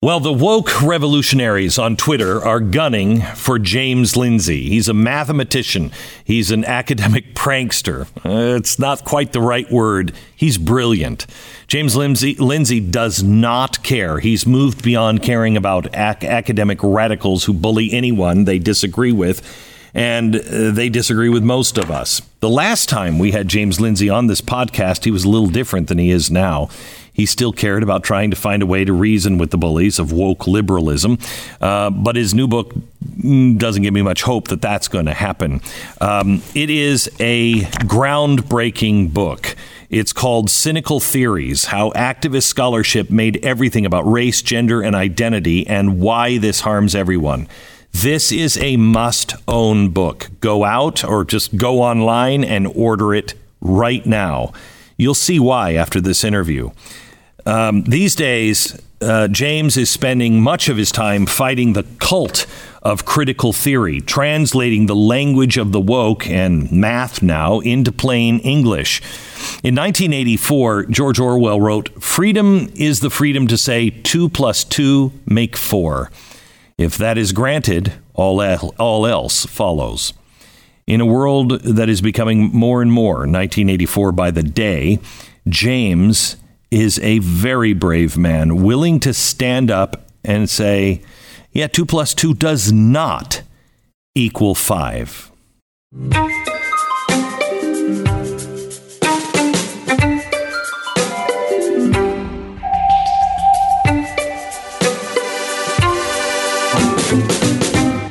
Well, the woke revolutionaries on Twitter are gunning for James Lindsay. He's a mathematician. He's an academic prankster. It's not quite the right word. He's brilliant. James Lindsay, Lindsay does not care. He's moved beyond caring about ac- academic radicals who bully anyone they disagree with and uh, they disagree with most of us. The last time we had James Lindsay on this podcast, he was a little different than he is now. He still cared about trying to find a way to reason with the bullies of woke liberalism. Uh, but his new book mm, doesn't give me much hope that that's going to happen. Um, it is a groundbreaking book. It's called Cynical Theories How Activist Scholarship Made Everything About Race, Gender, and Identity, and Why This Harms Everyone. This is a must own book. Go out or just go online and order it right now. You'll see why after this interview. Um, these days, uh, James is spending much of his time fighting the cult of critical theory, translating the language of the woke and math now into plain English. In 1984, George Orwell wrote, Freedom is the freedom to say two plus two make four. If that is granted, all, all else follows. In a world that is becoming more and more 1984 by the day, James is a very brave man, willing to stand up and say, yeah, two plus two does not equal five.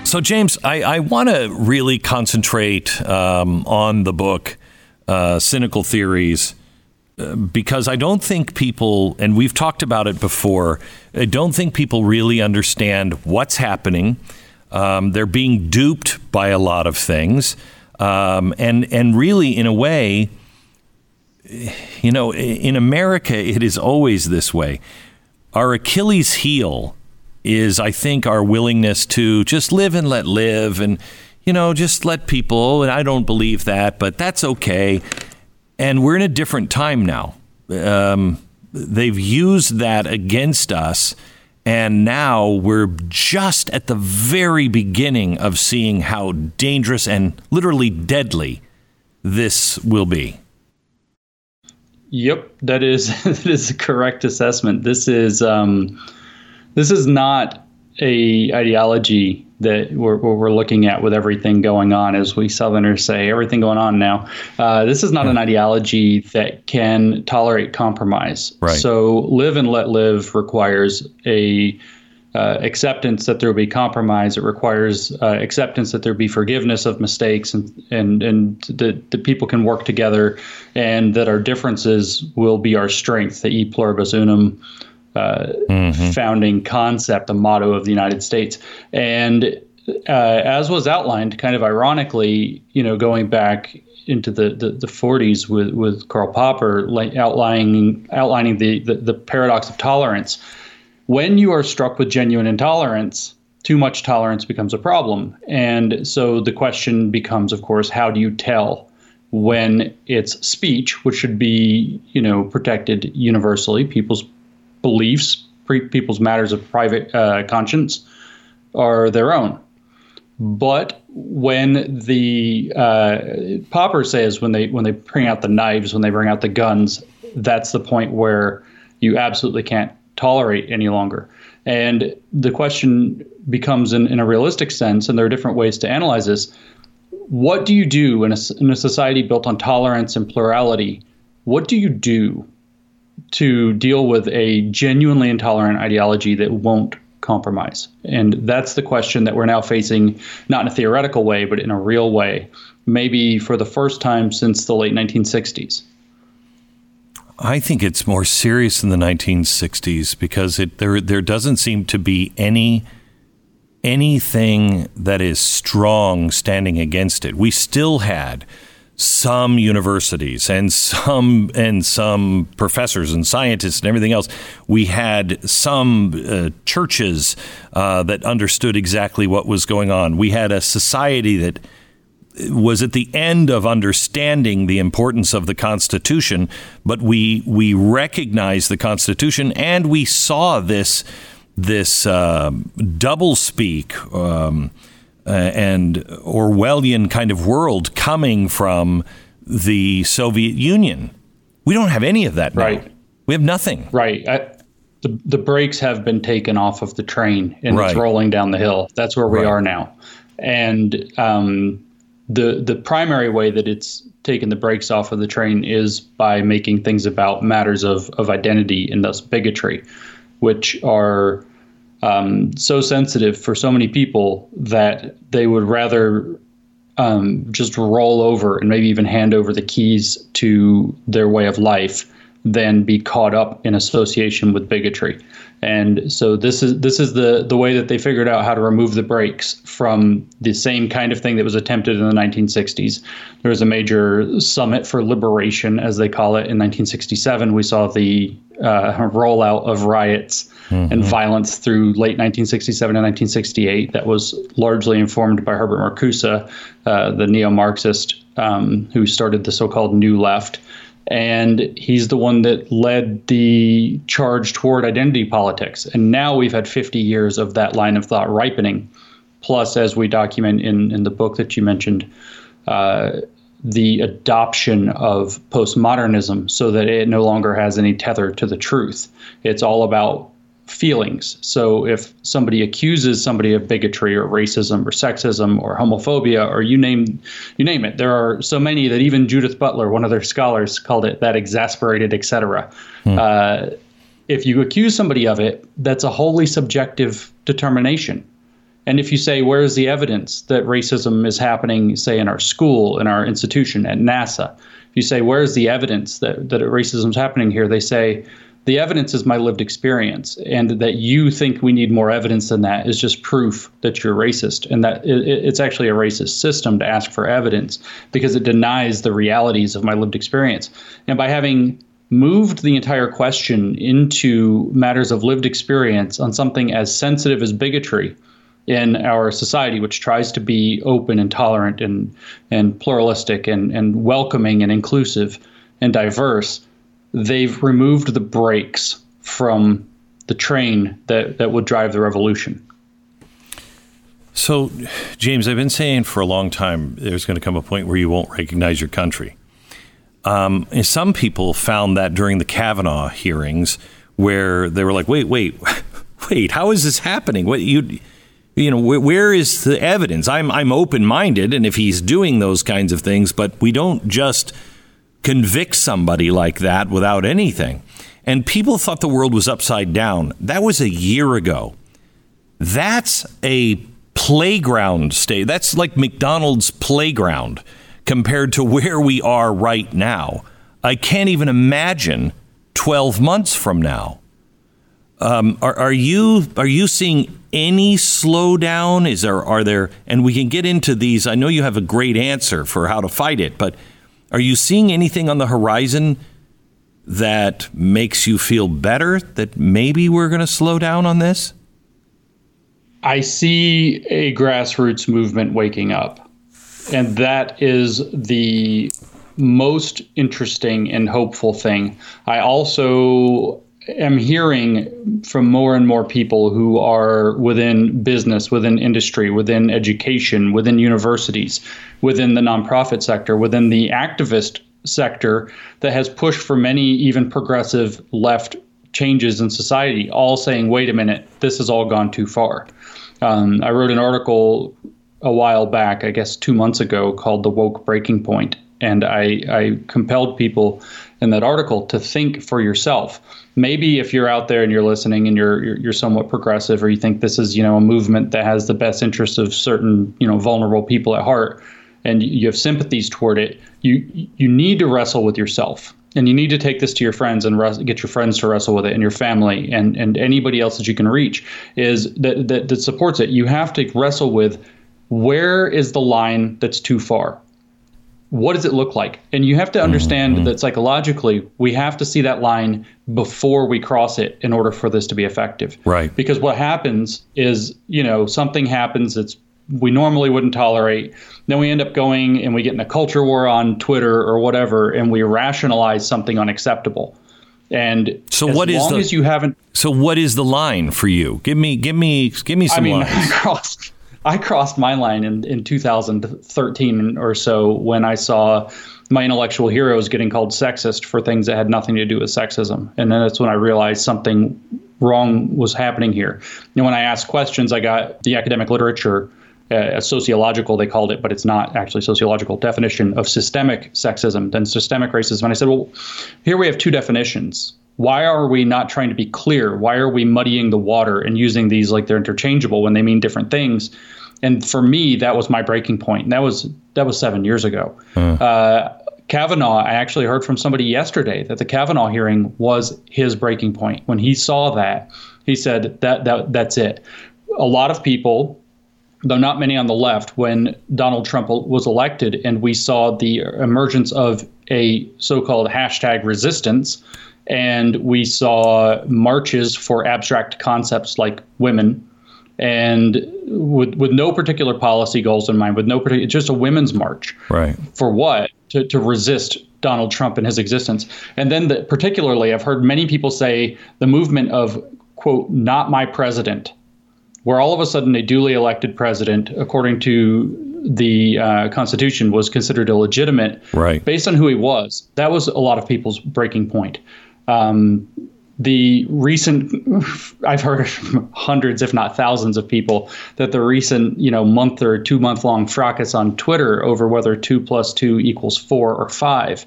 So, James, I, I want to really concentrate um, on the book, uh, Cynical Theories because I don't think people, and we've talked about it before, I don't think people really understand what's happening. Um, they're being duped by a lot of things. Um, and, and really, in a way, you know, in America, it is always this way. Our Achilles heel is, I think, our willingness to just live and let live and, you know, just let people, and I don't believe that, but that's okay and we're in a different time now. Um, they've used that against us. And now we're just at the very beginning of seeing how dangerous and literally deadly this will be. Yep, that is that is a correct assessment. This is um, this is not a ideology that we're, we're looking at with everything going on, as we Southerners say, everything going on now. Uh, this is not an ideology that can tolerate compromise. Right. So, live and let live requires a uh, acceptance that there will be compromise. It requires uh, acceptance that there be forgiveness of mistakes and and and that, that people can work together, and that our differences will be our strength. The e pluribus unum mm-hmm. founding concept, the motto of the United States. And uh, as was outlined, kind of ironically, you know, going back into the, the, the 40s with, with Karl Popper outlining outlining the, the, the paradox of tolerance. When you are struck with genuine intolerance, too much tolerance becomes a problem. And so the question becomes, of course, how do you tell when it's speech, which should be, you know, protected universally, people's beliefs, people's matters of private uh, conscience, are their own. But when the uh, Popper says when they when they bring out the knives, when they bring out the guns, that's the point where you absolutely can't tolerate any longer. And the question becomes, in, in a realistic sense, and there are different ways to analyze this. What do you do in a, in a society built on tolerance and plurality? What do you do to deal with a genuinely intolerant ideology that won't compromise? And that's the question that we're now facing, not in a theoretical way, but in a real way, maybe for the first time since the late 1960s. I think it's more serious in the 1960s because it, there there doesn't seem to be any anything that is strong standing against it. We still had some universities and some and some professors and scientists and everything else. We had some uh, churches uh, that understood exactly what was going on. We had a society that was at the end of understanding the importance of the Constitution, but we we recognized the Constitution and we saw this this uh, double speak um, uh, and Orwellian kind of world coming from the Soviet Union. We don't have any of that now. Right. We have nothing. Right. I, the, the brakes have been taken off of the train and right. it's rolling down the hill. That's where we right. are now. And um, the the primary way that it's taken the brakes off of the train is by making things about matters of, of identity and thus bigotry, which are um, so sensitive for so many people that they would rather um, just roll over and maybe even hand over the keys to their way of life than be caught up in association with bigotry. And so this is this is the the way that they figured out how to remove the brakes from the same kind of thing that was attempted in the 1960s. There was a major summit for liberation, as they call it, in 1967. We saw the uh, rollout of riots mm-hmm. and violence through late 1967 and 1968. That was largely informed by Herbert Marcuse, uh, the neo-Marxist um, who started the so-called New Left and he's the one that led the charge toward identity politics. And now we've had 50 years of that line of thought ripening. Plus, as we document in, in the book that you mentioned, uh, the adoption of postmodernism so that it no longer has any tether to the truth. It's all about feelings. So if somebody accuses somebody of bigotry or racism or sexism or homophobia or you name you name it, there are so many that even Judith Butler, one of their scholars, called it that exasperated, etc. Hmm. Uh, if you accuse somebody of it, that's a wholly subjective determination. And if you say, where's the evidence that racism is happening, say, in our school, in our institution, at NASA, if you say, where's the evidence that, that racism is happening here, they say, the evidence is my lived experience and that you think we need more evidence than that is just proof that you're racist. And that it's actually a racist system to ask for evidence because it denies the realities of my lived experience. And by having moved the entire question into matters of lived experience on something as sensitive as bigotry in our society, which tries to be open and tolerant and and pluralistic and, and welcoming and inclusive and diverse, they've removed the brakes from the train that, that would drive the revolution. So, James, I've been saying for a long time there's going to come a point where you won't recognize your country. Um, and some people found that during the Kavanaugh hearings, where they were like, "Wait, wait, wait! How is this happening? What you, you know, where, where is the evidence?" I'm I'm open minded, and if he's doing those kinds of things, but we don't just convict somebody like that without anything. And people thought the world was upside down. That was a year ago. That's a playground state. That's like McDonald's playground compared to where we are right now. I can't even imagine 12 months from now. Um, are, are, you are you seeing any slowdown? Is there are there and we can get into these. I know you have a great answer for how to fight it, but are you seeing anything on the horizon that makes you feel better that maybe we're going to slow down on this? I see a grassroots movement waking up. And that is the most interesting and hopeful thing. I also am hearing from more and more people who are within business, within industry, within education, within universities, within the nonprofit sector, within the activist sector that has pushed for many even progressive left changes in society, all saying, wait a minute, this has all gone too far. Um, I wrote an article a while back, I guess two months ago, called The Woke Breaking Point. And I, I compelled people in that article to think for yourself. Maybe if you're out there and you're listening and you're, you're, you're somewhat progressive, or you think this is you know a movement that has the best interests of certain you know vulnerable people at heart, and you have sympathies toward it, you you need to wrestle with yourself, and you need to take this to your friends and res- get your friends to wrestle with it, and your family, and and anybody else that you can reach is that that, that supports it. You have to wrestle with where is the line that's too far what does it look like? And you have to understand mm-hmm. that psychologically, we have to see that line before we cross it in order for this to be effective. Right. Because what happens is, you know, something happens that's we normally wouldn't tolerate. Then we end up going and we get in a culture war on Twitter or whatever, and we rationalize something unacceptable. And so, what is the, as you haven't? So, what is the line for you? Give me, give me, give me some. I mean, lines. I crossed, my line in in 2013 or so when I saw my intellectual heroes getting called sexist for things that had nothing to do with sexism, and then that's when I realized something wrong was happening here. And when I asked questions, I got the academic literature uh, a sociological, they called it, but it's not actually sociological definition of systemic sexism than systemic racism. And I said, well, here we have two definitions. Why are we not trying to be clear? Why are we muddying the water and using these like they're interchangeable when they mean different things? And for me, that was my breaking point. And that was that was seven years ago. Uh. Uh, Kavanaugh, I actually heard from somebody yesterday that the Kavanaugh hearing was his breaking point. When he saw that, he said that that that's it. A lot of people though not many on the left, when Donald Trump was elected and we saw the emergence of a so called hashtag resistance, and we saw marches for abstract concepts like women. And with with no particular policy goals in mind, with no particular, just a women's march. Right. For what? To, to resist Donald Trump and his existence. And then, the, particularly, I've heard many people say the movement of, quote, not my president, where all of a sudden a duly elected president, according to the uh, Constitution, was considered illegitimate right. based on who he was. That was a lot of people's breaking point. Um, the recent, I've heard hundreds, if not thousands, of people that the recent, you know, month or two month long fracas on Twitter over whether two plus two equals four or five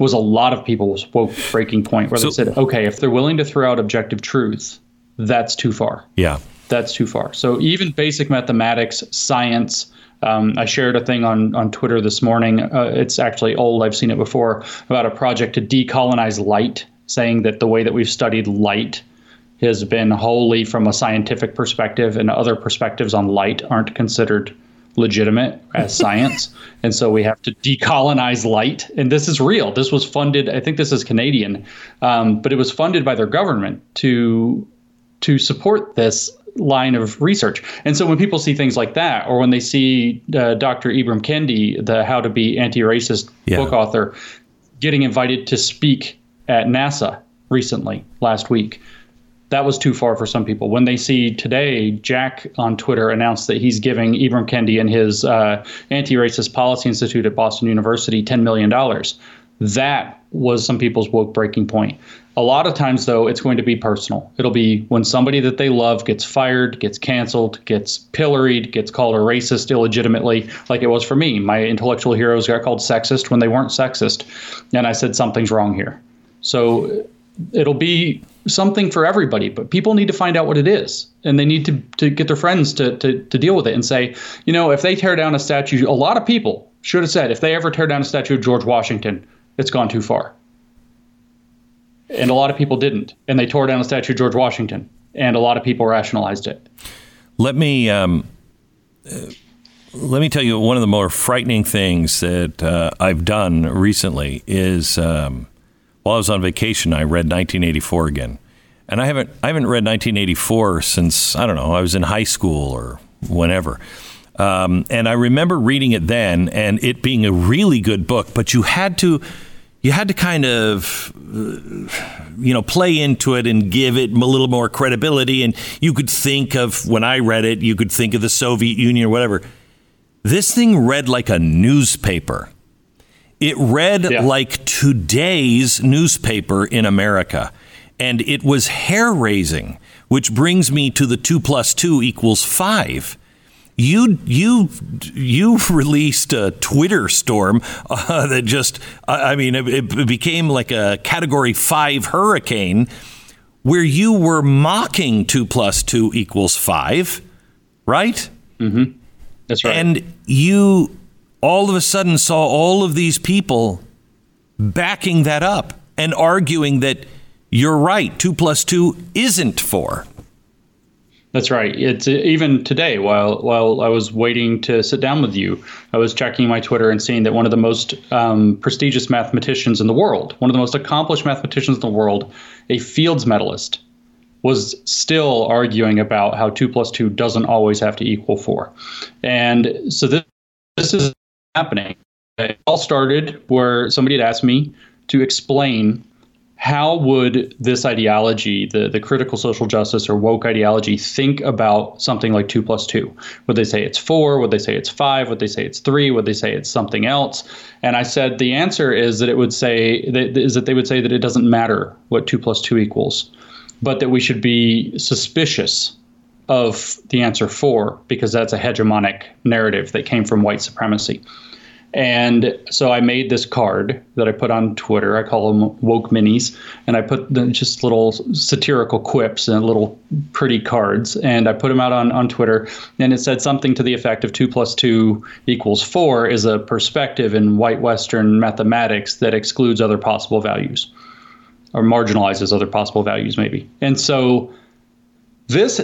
was a lot of people's woke breaking point where so, they said, okay, if they're willing to throw out objective truth, that's too far. Yeah that's too far. So even basic mathematics, science. Um, I shared a thing on on Twitter this morning. Uh, it's actually old. I've seen it before about a project to decolonize light, saying that the way that we've studied light has been wholly from a scientific perspective, and other perspectives on light aren't considered legitimate as science. and so we have to decolonize light. And this is real. This was funded, I think this is Canadian, um, but it was funded by their government to to support this line of research. And so when people see things like that, or when they see uh, Dr. Ibram Kendi, the How to Be Anti-Racist yeah. book author, getting invited to speak at NASA recently, last week, that was too far for some people. When they see today, Jack on Twitter announced that he's giving Ibram Kendi and his uh, Anti-Racist Policy Institute at Boston University $10 million. That was some people's woke breaking point. A lot of times, though, it's going to be personal. It'll be when somebody that they love gets fired, gets canceled, gets pilloried, gets called a racist illegitimately, like it was for me. My intellectual heroes got called sexist when they weren't sexist. And I said, something's wrong here. So it'll be something for everybody, but people need to find out what it is. And they need to, to get their friends to, to, to deal with it and say, you know, if they tear down a statue, a lot of people should have said, if they ever tear down a statue of George Washington, it's gone too far and a lot of people didn't, and they tore down the statue of George Washington, and a lot of people rationalized it. Let me um, uh, let me tell you one of the more frightening things that uh, I've done recently is um, while I was on vacation, I read 1984 again, and I haven't I haven't read 1984 since I don't know I was in high school or whenever. Um, and I remember reading it then, and it being a really good book, but you had to you had to kind of you know play into it and give it a little more credibility. And you could think of when i read it you could think of the soviet union or whatever. This thing read like a newspaper it read yeah. like today's newspaper in america and it was hair raising which brings me to the 2 plus 2 equals 5 you you you released a Twitter storm uh, that just I mean it, it, became like a Category Five hurricane, where you were mocking two plus two equals five, right? Mm-hmm. That's right. And you all of a sudden saw all of these people backing that up and arguing that you're right, two plus two isn't four. That's right. It's even today while while I was waiting to sit down with you, I was checking my Twitter and seeing that one of the most um, prestigious mathematicians in the world, one of the most accomplished mathematicians in the world, a Fields medalist, was still arguing about how two plus two doesn't always have to equal four, and so this this is happening. It all started where somebody had asked me to explain how would this ideology, the, the critical social justice or woke ideology, think about something like two plus two? Would they say it's four? Would they say it's five? Would they say it's three? Would they say it's something else? And I said the answer is that it would say that is that they would say that it doesn't matter what two plus two equals, but that we should be suspicious of the answer four because that's a hegemonic narrative that came from white supremacy. And so I made this card that I put on Twitter. I call them woke minis. And I put the, just little satirical quips and little pretty cards. And I put them out on, on Twitter. And it said something to the effect of two plus two equals four is a perspective in white Western mathematics that excludes other possible values or marginalizes other possible values, maybe. And so this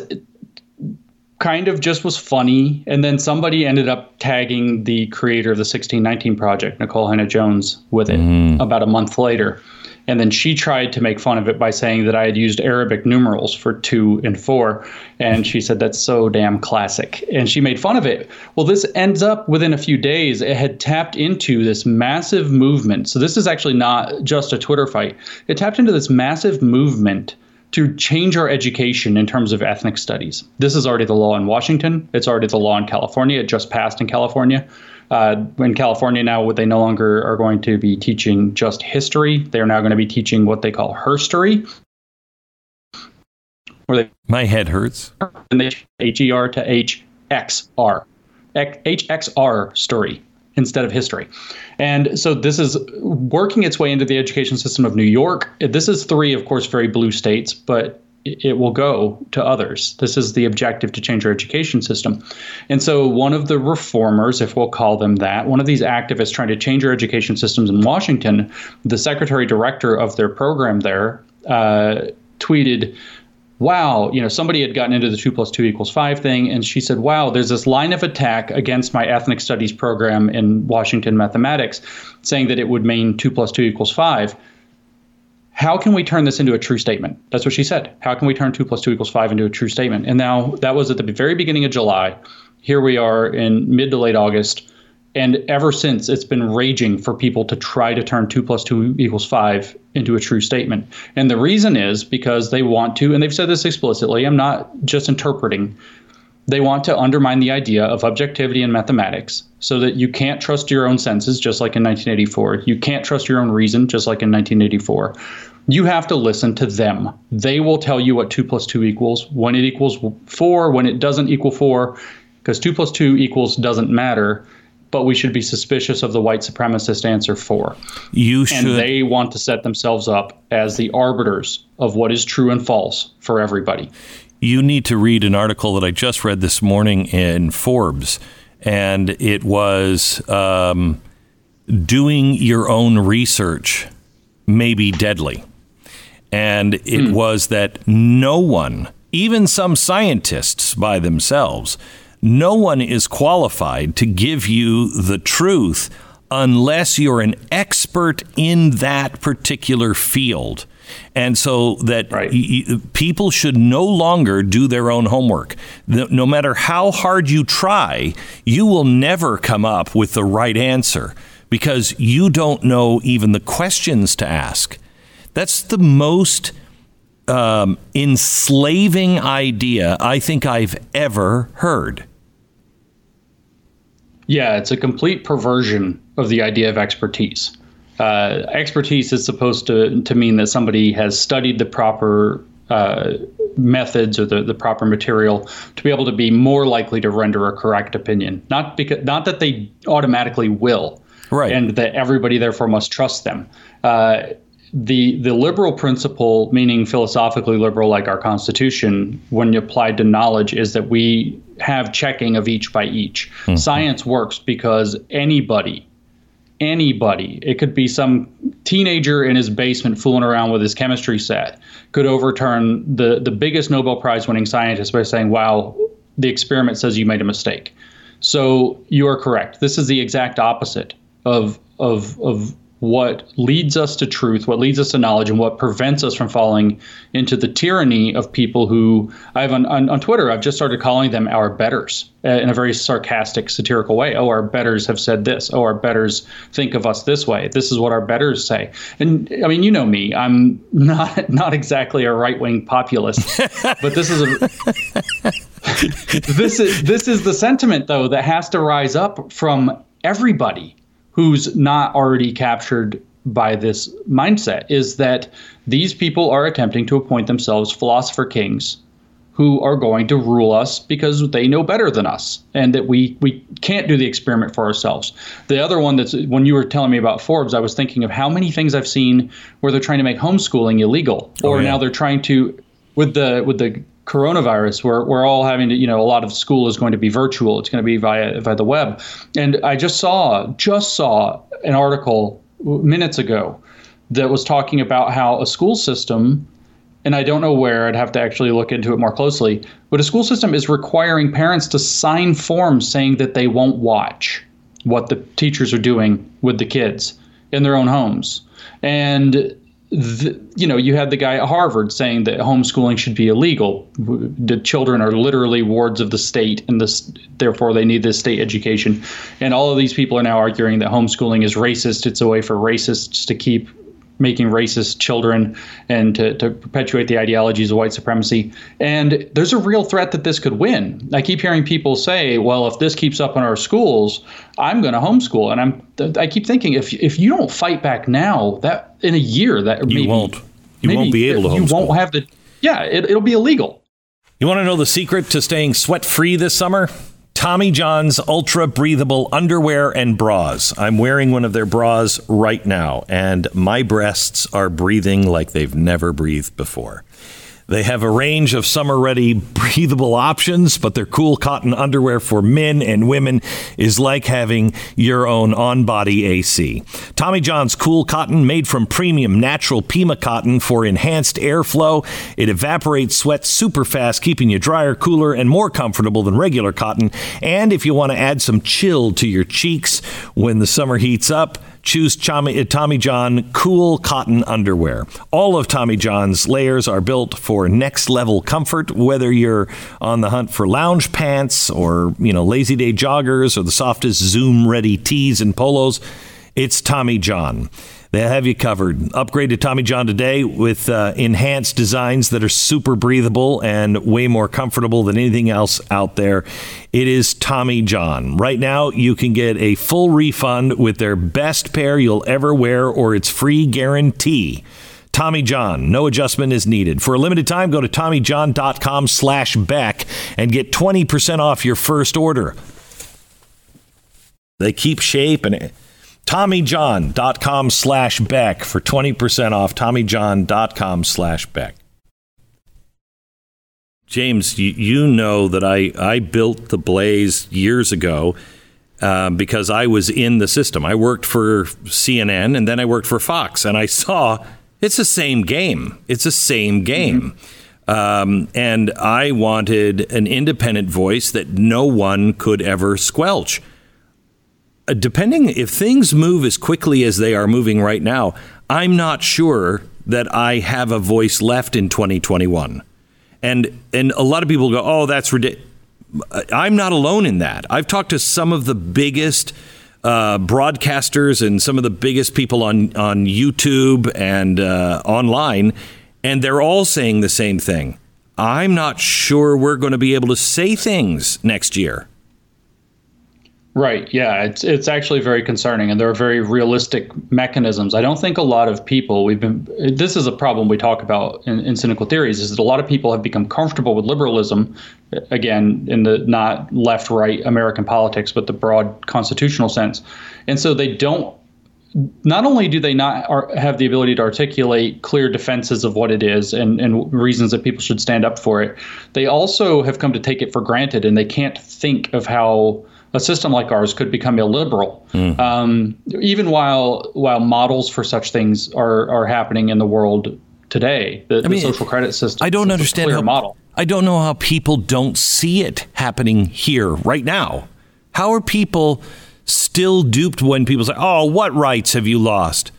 kind of just was funny. And then somebody ended up tagging the creator of the 1619 project, Nikole Hannah-Jones, with it mm. about a month later. And then she tried to make fun of it by saying that I had used Arabic numerals for two and four. And she said, that's so damn classic. And she made fun of it. Well, this ends up within a few days, it had tapped into this massive movement. So this is actually not just a Twitter fight, it tapped into this massive movement to change our education in terms of ethnic studies. This is already the law in Washington. It's already the law in California. It just passed in California. Uh, in California now, they no longer are going to be teaching just history. They're now going to be teaching what they call herstory. They, My head hurts. And they H E R to H X R. H X R story instead of history. And so this is working its way into the education system of New York. This is three, of course, very blue states, but it will go to others. This is the objective to change our education system. And so, one of the reformers, if we'll call them that, one of these activists trying to change our education systems in Washington, the secretary director of their program there, uh, tweeted wow, you know, somebody had gotten into the two plus two equals five thing, and she said, wow, there's this line of attack against my ethnic studies program in Washington mathematics, saying that it would mean two plus two equals five. How can we turn this into a true statement? That's what she said. How can we turn two plus two equals five into a true statement? And now that was at the very beginning of July. Here we are in mid to late August and ever since, it's been raging for people to try to turn 2 plus 2 equals 5 into a true statement. And the reason is because they want to, and they've said this explicitly, I'm not just interpreting, they want to undermine the idea of objectivity in mathematics so that you can't trust your own senses, just like in 1984. You can't trust your own reason, just like in 1984. You have to listen to them. They will tell you what 2 plus 2 equals, when it equals 4, when it doesn't equal 4, because 2 plus 2 equals doesn't matter but we should be suspicious of the white supremacist answer four. You should. And they want to set themselves up as the arbiters of what is true and false for everybody. You need to read an article that I just read this morning in Forbes, and it was um, doing your own research may be deadly. And it hmm. was that no one, even some scientists by themselves, no one is qualified to give you the truth unless you're an expert in that particular field. And so that right. y- people should no longer do their own homework. no matter how hard you try, you will never come up with the right answer because you don't know even the questions to ask. That's the most um, enslaving idea I think I've ever heard. Yeah, it's a complete perversion of the idea of expertise. Uh, expertise is supposed to, to mean that somebody has studied the proper uh, methods or the, the proper material to be able to be more likely to render a correct opinion. Not because not that they automatically will, right, and that everybody therefore must trust them. Uh, the the liberal principle, meaning philosophically liberal, like our Constitution, when applied to knowledge, is that we have checking of each by each. Mm-hmm. Science works because anybody, anybody, it could be some teenager in his basement fooling around with his chemistry set, could overturn the the biggest Nobel Prize winning scientist by saying, "Wow, the experiment says you made a mistake." So you are correct. This is the exact opposite of of of what leads us to truth, what leads us to knowledge, and what prevents us from falling into the tyranny of people who I've on, on, on Twitter, I've just started calling them our betters uh, in a very sarcastic, satirical way. Oh, our betters have said this. Oh, our betters think of us this way. This is what our betters say. And I mean, you know me, I'm not not exactly a right wing populist, but this is a this is this is the sentiment though that has to rise up from everybody who's not already captured by this mindset is that these people are attempting to appoint themselves philosopher kings who are going to rule us because they know better than us and that we we can't do the experiment for ourselves. The other one that's when you were telling me about Forbes, I was thinking of how many things I've seen where they're trying to make homeschooling illegal oh, or oh, yeah. now they're trying to with the with the coronavirus we're, we're all having to you know a lot of school is going to be virtual. It's going to be via via the web. And i just saw just saw an article minutes ago that was talking about how a school system and i don't know where i'd have to actually look into it more closely but a school system is requiring parents to sign forms saying that they won't watch what the teachers are doing with the kids in their own homes. And the, you know, you had the guy at Harvard saying that homeschooling should be illegal. The children are literally wards of the state, and this, therefore, they need this state education. And all of these people are now arguing that homeschooling is racist. It's a way for racists to keep making racist children and to, to perpetuate the ideologies of white supremacy. And there's a real threat that this could win. I keep hearing people say, well, if this keeps up in our schools, I'm going to homeschool. And I'm, I keep thinking, if, if you don't fight back now, that in a year, that you maybe, won't. You maybe won't be able to homeschool. You won't have the, yeah, it, it'll be illegal. You want to know the secret to staying sweat free this summer? Tommy John's ultra breathable underwear and bras. I'm wearing one of their bras right now, and my breasts are breathing like they've never breathed before. They have a range of summer ready breathable options, but their cool cotton underwear for men and women is like having your own on body AC. Tommy John's cool cotton, made from premium natural Pima cotton for enhanced airflow. It evaporates sweat super fast, keeping you drier, cooler, and more comfortable than regular cotton. And if you want to add some chill to your cheeks when the summer heats up, choose Tommy, uh, John cool cotton underwear. All of Tommy John's layers are built for next level comfort, whether you're on the hunt for lounge pants or, you know, lazy day joggers or the softest Zoom ready tees and polos. It's Tommy John. They have you covered. Upgrade to Tommy John today with uh, enhanced designs that are super breathable and way more comfortable than anything else out there. It is Tommy John. Right now, you can get a full refund with their best pair you'll ever wear or its free guarantee. Tommy John. No adjustment is needed. For a limited time, go to TommyJohn.com slash Beck and get 20% off your first order. They keep shape and TommyJohn.com slash Beck for 20% off. TommyJohn.com slash Beck. James, you, you, know that I, I built the Blaze years ago uh, because I was in the system. I worked for CNN and then I worked for Fox, and I saw it's the same game. It's the same game. Mm-hmm. Um, and I wanted an independent voice that no one could ever squelch. Uh, depending if things move as quickly as they are moving right now, I'm not sure that I have a voice left in 2021. And and a lot of people go, "Oh, that's ridiculous." I'm not alone in that. I've talked to some of the biggest uh, broadcasters and some of the biggest people on on YouTube and uh, online, and they're all saying the same thing. I'm not sure we're going to be able to say things next year. Right. Yeah. It's it's actually very concerning, and there are very realistic mechanisms. I don't think a lot of people we've been. This is a problem we talk about in, in cynical theories. Is that a lot of people have become comfortable with liberalism, again in the not left right American politics, but the broad constitutional sense, and so they don't. Not only do they not have the ability to articulate clear defenses of what it is and, and reasons that people should stand up for it, they also have come to take it for granted, and they can't think of how a system like ours could become illiberal. Mm. Um, even while while models for such things are are happening in the world today, the, I mean, the social credit system. I don't understand how model. I don't know how people don't see it happening here right now. How are people still duped when people say, "Oh, what rights have you lost?"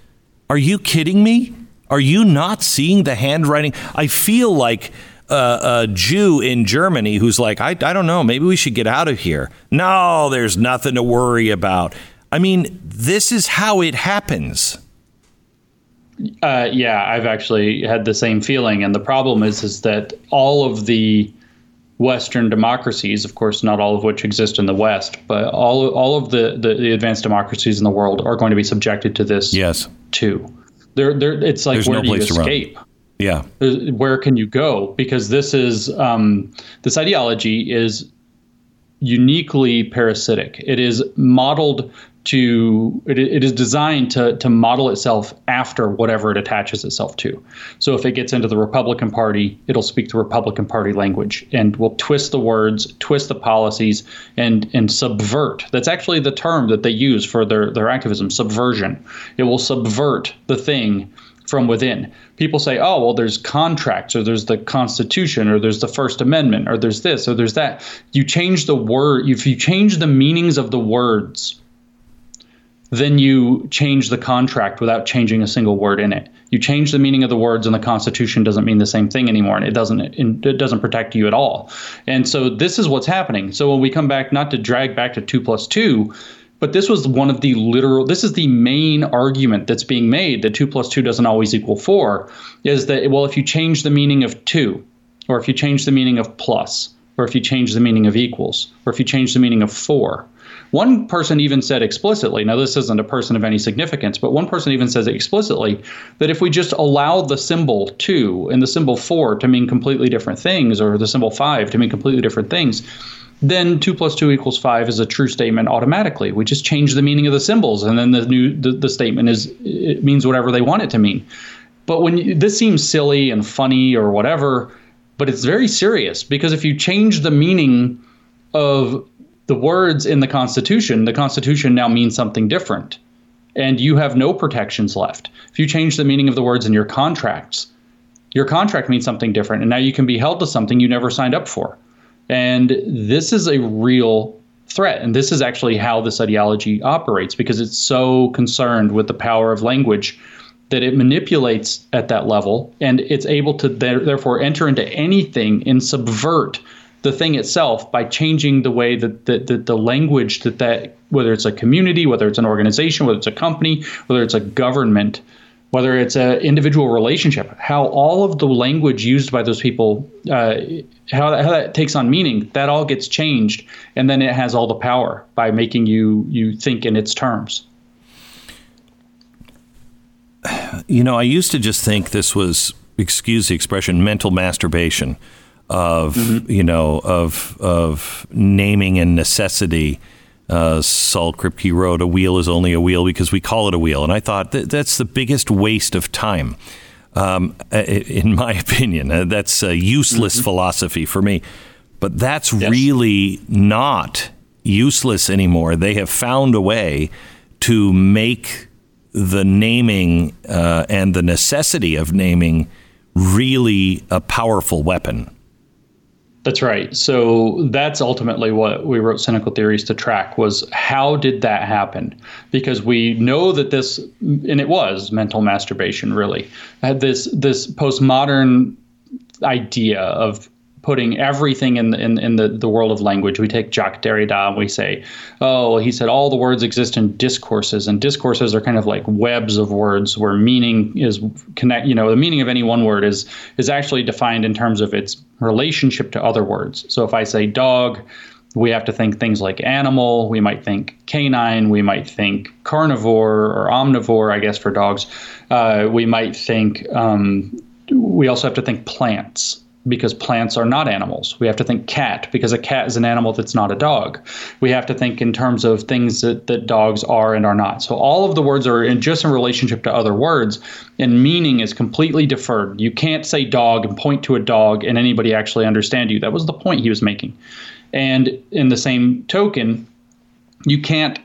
Are you kidding me? Are you not seeing the handwriting? I feel like a Jew in Germany who's like, I, I don't know, maybe we should get out of here. No, there's nothing to worry about. I mean, this is how it happens. Uh, yeah, I've actually had the same feeling, and the problem is is that all of the Western democracies, of course, not all of which exist in the West, but all all of the, the, the advanced democracies in the world are going to be subjected to this. Yes. Too. They're, they're, it's like There's where no do you escape? run. Yeah. Where can you go? Because this is um, this ideology is uniquely parasitic. It is modeled to it, it is designed to to model itself after whatever it attaches itself to. So if it gets into the Republican Party, it'll speak the Republican Party language and will twist the words, twist the policies, and and subvert. That's actually the term that they use for their their activism, subversion. It will subvert the thing from within. People say, oh, well, there's contracts, or there's the Constitution, or there's the First Amendment, or there's this, or there's that. You change the word, if you change the meanings of the words, then you change the contract without changing a single word in it. You change the meaning of the words, and the Constitution doesn't mean the same thing anymore, and it doesn't it doesn't protect you at all. And so this is what's happening. So when we come back, not to drag back to two plus two, but this was one of the literal, this is the main argument that's being made that two plus two doesn't always equal four is that, well, if you change the meaning of two, or if you change the meaning of plus, or if you change the meaning of equals, or if you change the meaning of four. One person even said explicitly, now this isn't a person of any significance, but one person even says explicitly that if we just allow the symbol two and the symbol four to mean completely different things, or the symbol five to mean completely different things, then 2 plus 2 equals 5 is a true statement automatically. We just change the meaning of the symbols, and then the new the, the statement is it means whatever they want it to mean. But when you, this seems silly and funny or whatever, but it's very serious because if you change the meaning of the words in the Constitution, the Constitution now means something different, and you have no protections left. If you change the meaning of the words in your contracts, your contract means something different, and now you can be held to something you never signed up for. And this is a real threat. And this is actually how this ideology operates because it's so concerned with the power of language that it manipulates at that level and it's able to therefore enter into anything and subvert the thing itself by changing the way that, that, that the language that that whether it's a community whether it's an organization whether it's a company whether it's a government whether it's an individual relationship, how all of the language used by those people, uh, how, that, how that takes on meaning, that all gets changed, and then it has all the power by making you you think in its terms. You know, I used to just think this was, excuse the expression, mental masturbation of mm-hmm. you know of of naming and necessity uh, Saul Kripke wrote, "A wheel is only a wheel because we call it a wheel," and I thought that that's the biggest waste of time. Um, in my opinion, uh, that's a useless mm-hmm. philosophy for me. But that's yes. really not useless anymore. They have found a way to make the naming uh, and the necessity of naming really a powerful weapon. That's right. So that's ultimately what we wrote Cynical Theories to track was how did that happen? Because we know that this, and it was mental masturbation, really. Had this this postmodern idea of putting everything in the, in, in the, the world of language. We take Jacques Derrida and we say, oh, he said all the words exist in discourses, and discourses are kind of like webs of words where meaning is connect. You know, the meaning of any one word is is actually defined in terms of its relationship to other words. So if I say dog, we have to think things like animal. We might think canine. We might think carnivore or omnivore, I guess, for dogs. Uh, we might think. Um, we also have to think plants because plants are not animals. We have to think cat because a cat is an animal that's not a dog. We have to think in terms of things that, that dogs are and are not. So all of the words are in just in relationship to other words, and meaning is completely deferred. You can't say dog and point to a dog and anybody actually understand you. That was the point he was making. And in the same token, you can't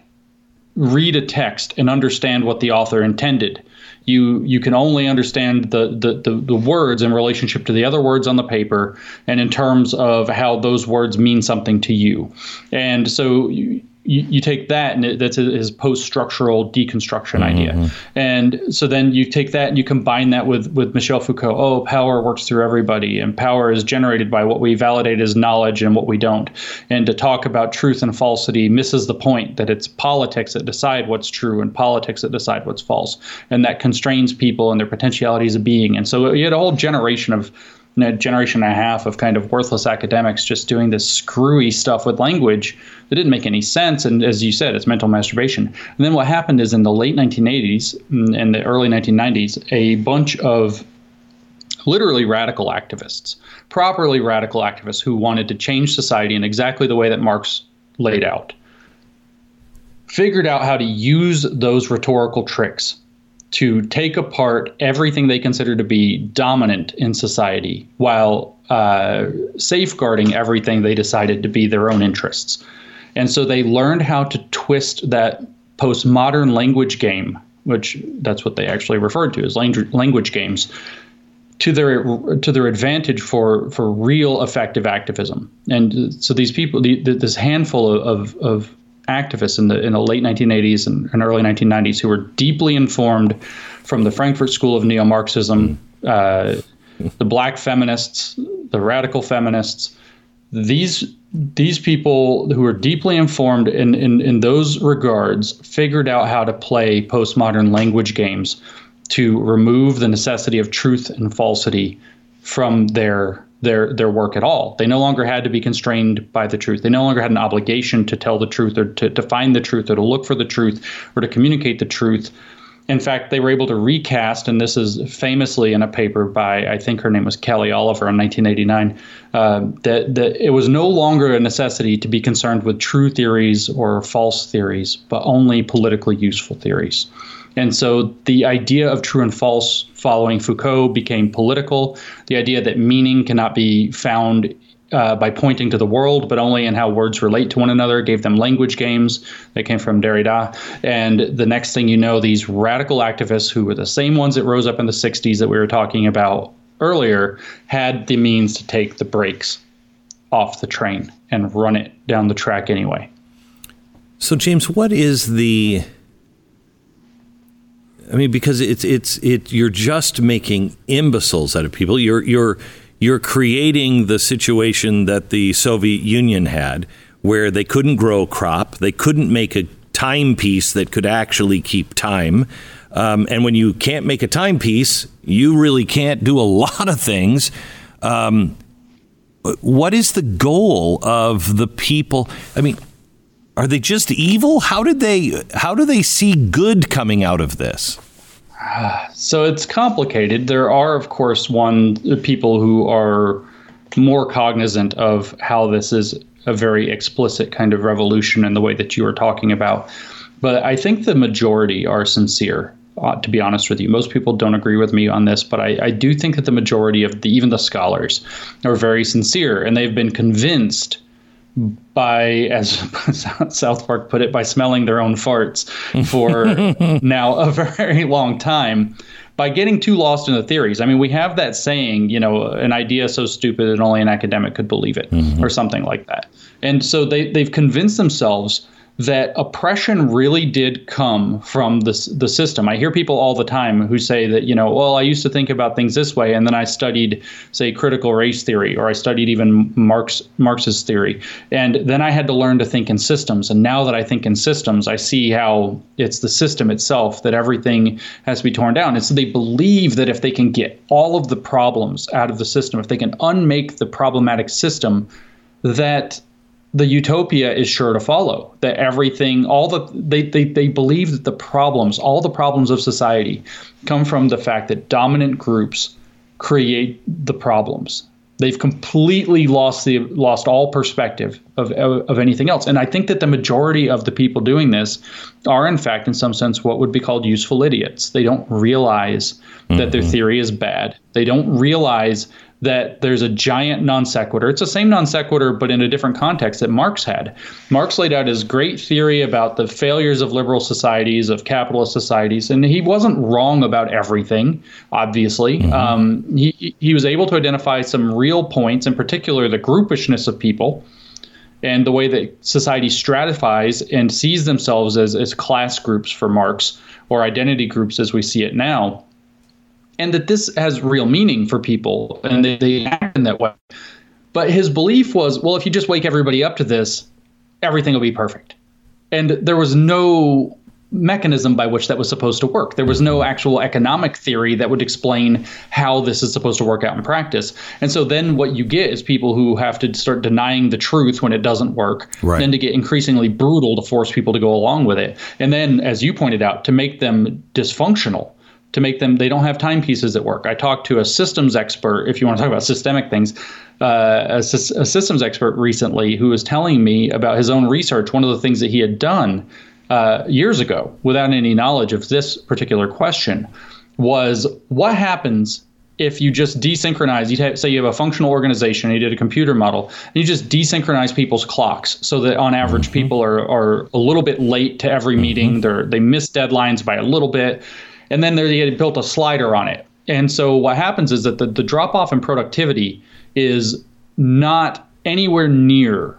read a text and understand what the author intended you you can only understand the, the, the, the, words in relationship to the other words on the paper and in terms of how those words mean something to you. And so you, you, you take that and it, that's his post-structural deconstruction mm-hmm. idea. And so then you take that and you combine that with with michel foucault. Oh power works through everybody and power is generated by what we validate as knowledge and what we don't. And to talk about truth and falsity misses the point that it's politics that decide what's true and politics that decide what's false. And that constrains people and their potentialities of being. And so you had a whole generation of a generation and a half of kind of worthless academics just doing this screwy stuff with language that didn't make any sense. And as you said, it's mental masturbation. And then what happened is in the late 1980s and the early 1990s, a bunch of literally radical activists, properly radical activists who wanted to change society in exactly the way that Marx laid out, figured out how to use those rhetorical tricks to take apart everything they consider to be dominant in society while uh, safeguarding everything they decided to be their own interests. And so they learned how to twist that postmodern language game, which that's what they actually referred to as language games, to their to their advantage for for real effective activism. And so these people, the, this handful of, of activists in the in the late 1980s and, and early 1990s who were deeply informed from the Frankfurt School of neo-Marxism, mm. uh, the black feminists, the radical feminists. These these people who were deeply informed in, in, in those regards figured out how to play postmodern language games to remove the necessity of truth and falsity from their their their work at all. They no longer had to be constrained by the truth. They no longer had an obligation to tell the truth or to, to find the truth or to look for the truth or to communicate the truth. In fact, they were able to recast, and this is famously in a paper by I think her name was Kelly Oliver in 1989. Uh, that that it was no longer a necessity to be concerned with true theories or false theories, but only politically useful theories. And so the idea of true and false following Foucault became political. The idea that meaning cannot be found uh, by pointing to the world, but only in how words relate to one another, gave them language games. They came from Derrida. And the next thing you know, these radical activists, who were the same ones that rose up in the 60s that we were talking about earlier, had the means to take the brakes off the train and run it down the track anyway. So, James, what is the I mean, because it's it's it. You're just making imbeciles out of people. You're you're you're creating the situation that the Soviet Union had, where they couldn't grow a crop, they couldn't make a timepiece that could actually keep time. Um, and when you can't make a timepiece, you really can't do a lot of things. Um, what is the goal of the people? I mean, are they just evil? How did they how do they see good coming out of this? So it's complicated. There are of course one people who are more cognizant of how this is a very explicit kind of revolution in the way that you were talking about. But I think the majority are sincere. Uh, to be honest with you, most people don't agree with me on this, but I, I do think that the majority of the even the scholars are very sincere, and they've been convinced by, as South Park put it, by smelling their own farts for now a very long time. By getting too lost in the theories. I mean, we have that saying, you know, an idea so stupid that only an academic could believe it, mm-hmm. or something like that. And so they, they've convinced themselves that oppression really did come from the, the system. I hear people all the time who say that, you know, well, I used to think about things this way, and then I studied, say, critical race theory, or I studied even Marx Marxist theory, and then I had to learn to think in systems. And now that I think in systems, I see how it's the system itself that everything has to be torn down. And so they believe that if they can get all of the problems out of the system, if they can unmake the problematic system, that the utopia is sure to follow that everything all the they, they they believe that the problems all the problems of society come from the fact that dominant groups create the problems they've completely lost the lost all perspective of, of, of anything else and i think that the majority of the people doing this are in fact in some sense what would be called useful idiots they don't realize mm-hmm. that their mm-hmm. theory is bad they don't realize that there's a giant non sequitur. It's the same non sequitur, but in a different context that Marx had. Marx laid out his great theory about the failures of liberal societies, of capitalist societies, and he wasn't wrong about everything, obviously. Mm-hmm. Um, he, he was able to identify some real points, in particular the groupishness of people and the way that society stratifies and sees themselves as, as class groups for Marx or identity groups as we see it now. And that this has real meaning for people and they, they act in that way. But his belief was well, if you just wake everybody up to this, everything will be perfect. And there was no mechanism by which that was supposed to work. There was no actual economic theory that would explain how this is supposed to work out in practice. And so then what you get is people who have to start denying the truth when it doesn't work, right. then to get increasingly brutal to force people to go along with it. And then, as you pointed out, to make them dysfunctional. To make them, they don't have timepieces at work. I talked to a systems expert, if you want to talk about systemic things, uh, a, a, systems expert recently who was telling me about his own research. One of the things that he had done uh, years ago without any knowledge of this particular question was what happens if you just desynchronize you say you have a functional organization you did a computer model and you just desynchronize people's clocks so that on average mm-hmm. people are, are a little bit late to every mm-hmm. meeting they're they miss deadlines by a little bit and then they had built a slider on it and so what happens is that the, the drop off in productivity is not anywhere near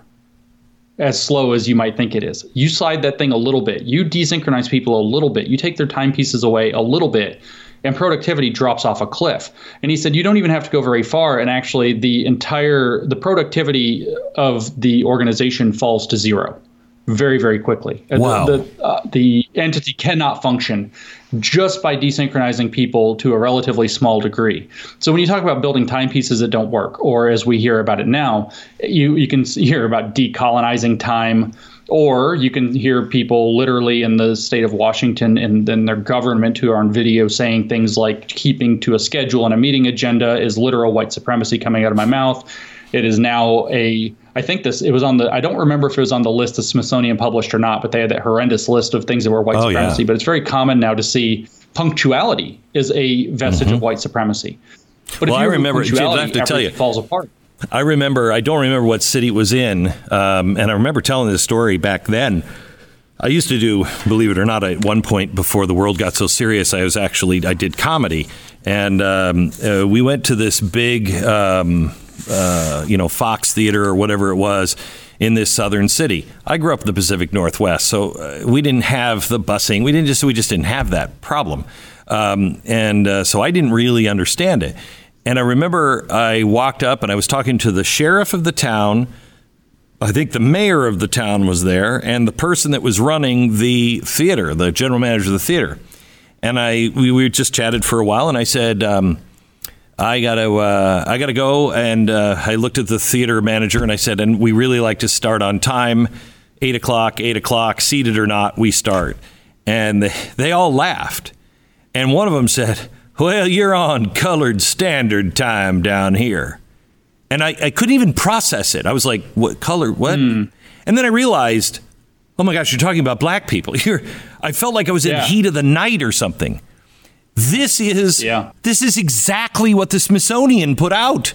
as slow as you might think it is. You slide that thing a little bit, you desynchronize people a little bit, you take their timepieces away a little bit, and productivity drops off a cliff. And he said you don't even have to go very far, and actually the entire the productivity of the organization falls to zero very very quickly. Wow. The, the, uh, the entity cannot function just by desynchronizing people to a relatively small degree. So when you talk about building timepieces that don't work, or as we hear about it now, you you can hear about decolonizing time. Or you can hear people literally in the state of Washington and then their government who are on video saying things like keeping to a schedule and a meeting agenda is literal white supremacy coming out of my mouth. It is now a I think this it was on the I don't remember if it was on the list the Smithsonian published or not, but they had that horrendous list of things that were white oh, supremacy. Yeah. But it's very common now to see punctuality is a vestige mm-hmm. of white supremacy. But well, I remember. I have to tell you, falls apart. I remember. I don't remember what city it was in, um, and I remember telling this story back then. I used to do, believe it or not, at one point before the world got so serious, I was actually I did comedy, and um, uh, we went to this big. Um, uh, you know, Fox Theater or whatever it was in this southern city. I grew up in the Pacific Northwest, so uh, we didn't have the busing. We didn't just we just didn't have that problem, um, and uh, so I didn't really understand it. And I remember I walked up and I was talking to the sheriff of the town. I think the mayor of the town was there, and the person that was running the theater, the general manager of the theater. And I we, we just chatted for a while, and I said. Um, I gotta uh, I gotta go. And uh, I looked at the theater manager and I said, and we really like to start on time, eight o'clock, eight o'clock, seated or not, we start. And they, they all laughed, and one of them said, "Well, you're on colored standard time down here." And I, I couldn't even process it. I was like, "What color? What?" Mm. And then I realized, "Oh my gosh, you're talking about black people." You're, I felt like I was in yeah. heat of the night or something. This is yeah. this is exactly what the Smithsonian put out.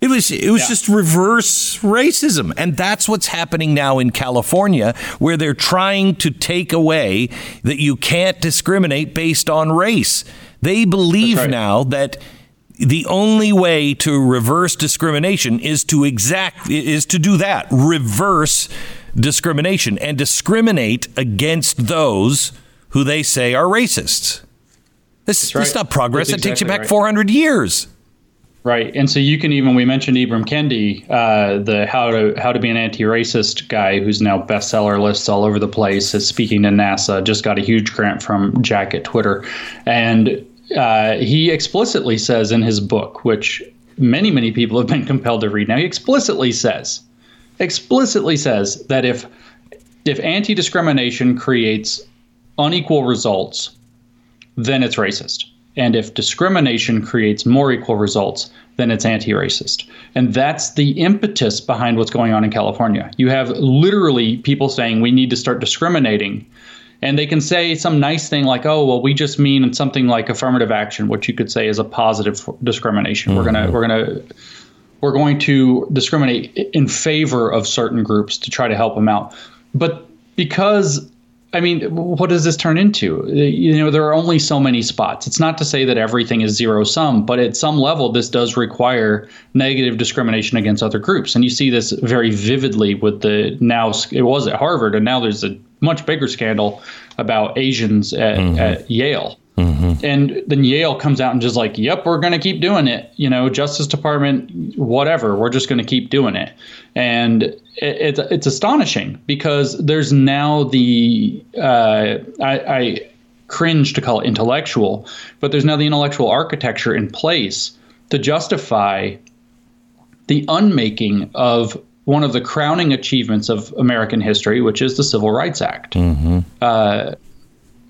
It was it was yeah. just reverse racism, and that's what's happening now in California, where they're trying to take away that you can't discriminate based on race. They believe right. now that the only way to reverse discrimination is to exact is to do that reverse discrimination and discriminate against those who they say are racists. This, right. is not progress. That's it takes you back right. 400 years. Right, and so you can even we mentioned Ibram Kendi, uh, the how to how to be an anti-racist guy, who's now bestseller lists all over the place. Is speaking to NASA, just got a huge grant from Jack at Twitter, and uh, he explicitly says in his book, which many many people have been compelled to read now, he explicitly says, explicitly says that if if anti-discrimination creates unequal results then it's racist. And if discrimination creates more equal results, then it's anti racist. And that's the impetus behind what's going on in California. You have literally people saying we need to start discriminating. And they can say some nice thing like, oh, well, we just mean something like affirmative action, which you could say is a positive discrimination. Mm-hmm. We're gonna we're gonna we're going to discriminate in favor of certain groups to try to help them out. But because I mean, what does this turn into? You know, there are only so many spots. It's not to say that everything is zero sum, but at some level, this does require negative discrimination against other groups. And you see this very vividly with the now, it was at Harvard, and now there's a much bigger scandal about Asians at, mm-hmm. at Yale. Mm-hmm. And then Yale comes out and just like, yep, we're going to keep doing it. You know, Justice Department, whatever, we're just going to keep doing it. And it, it's it's astonishing because there's now the uh, I, I cringe to call it intellectual, but there's now the intellectual architecture in place to justify the unmaking of one of the crowning achievements of American history, which is the Civil Rights Act. Mm-hmm. Uh,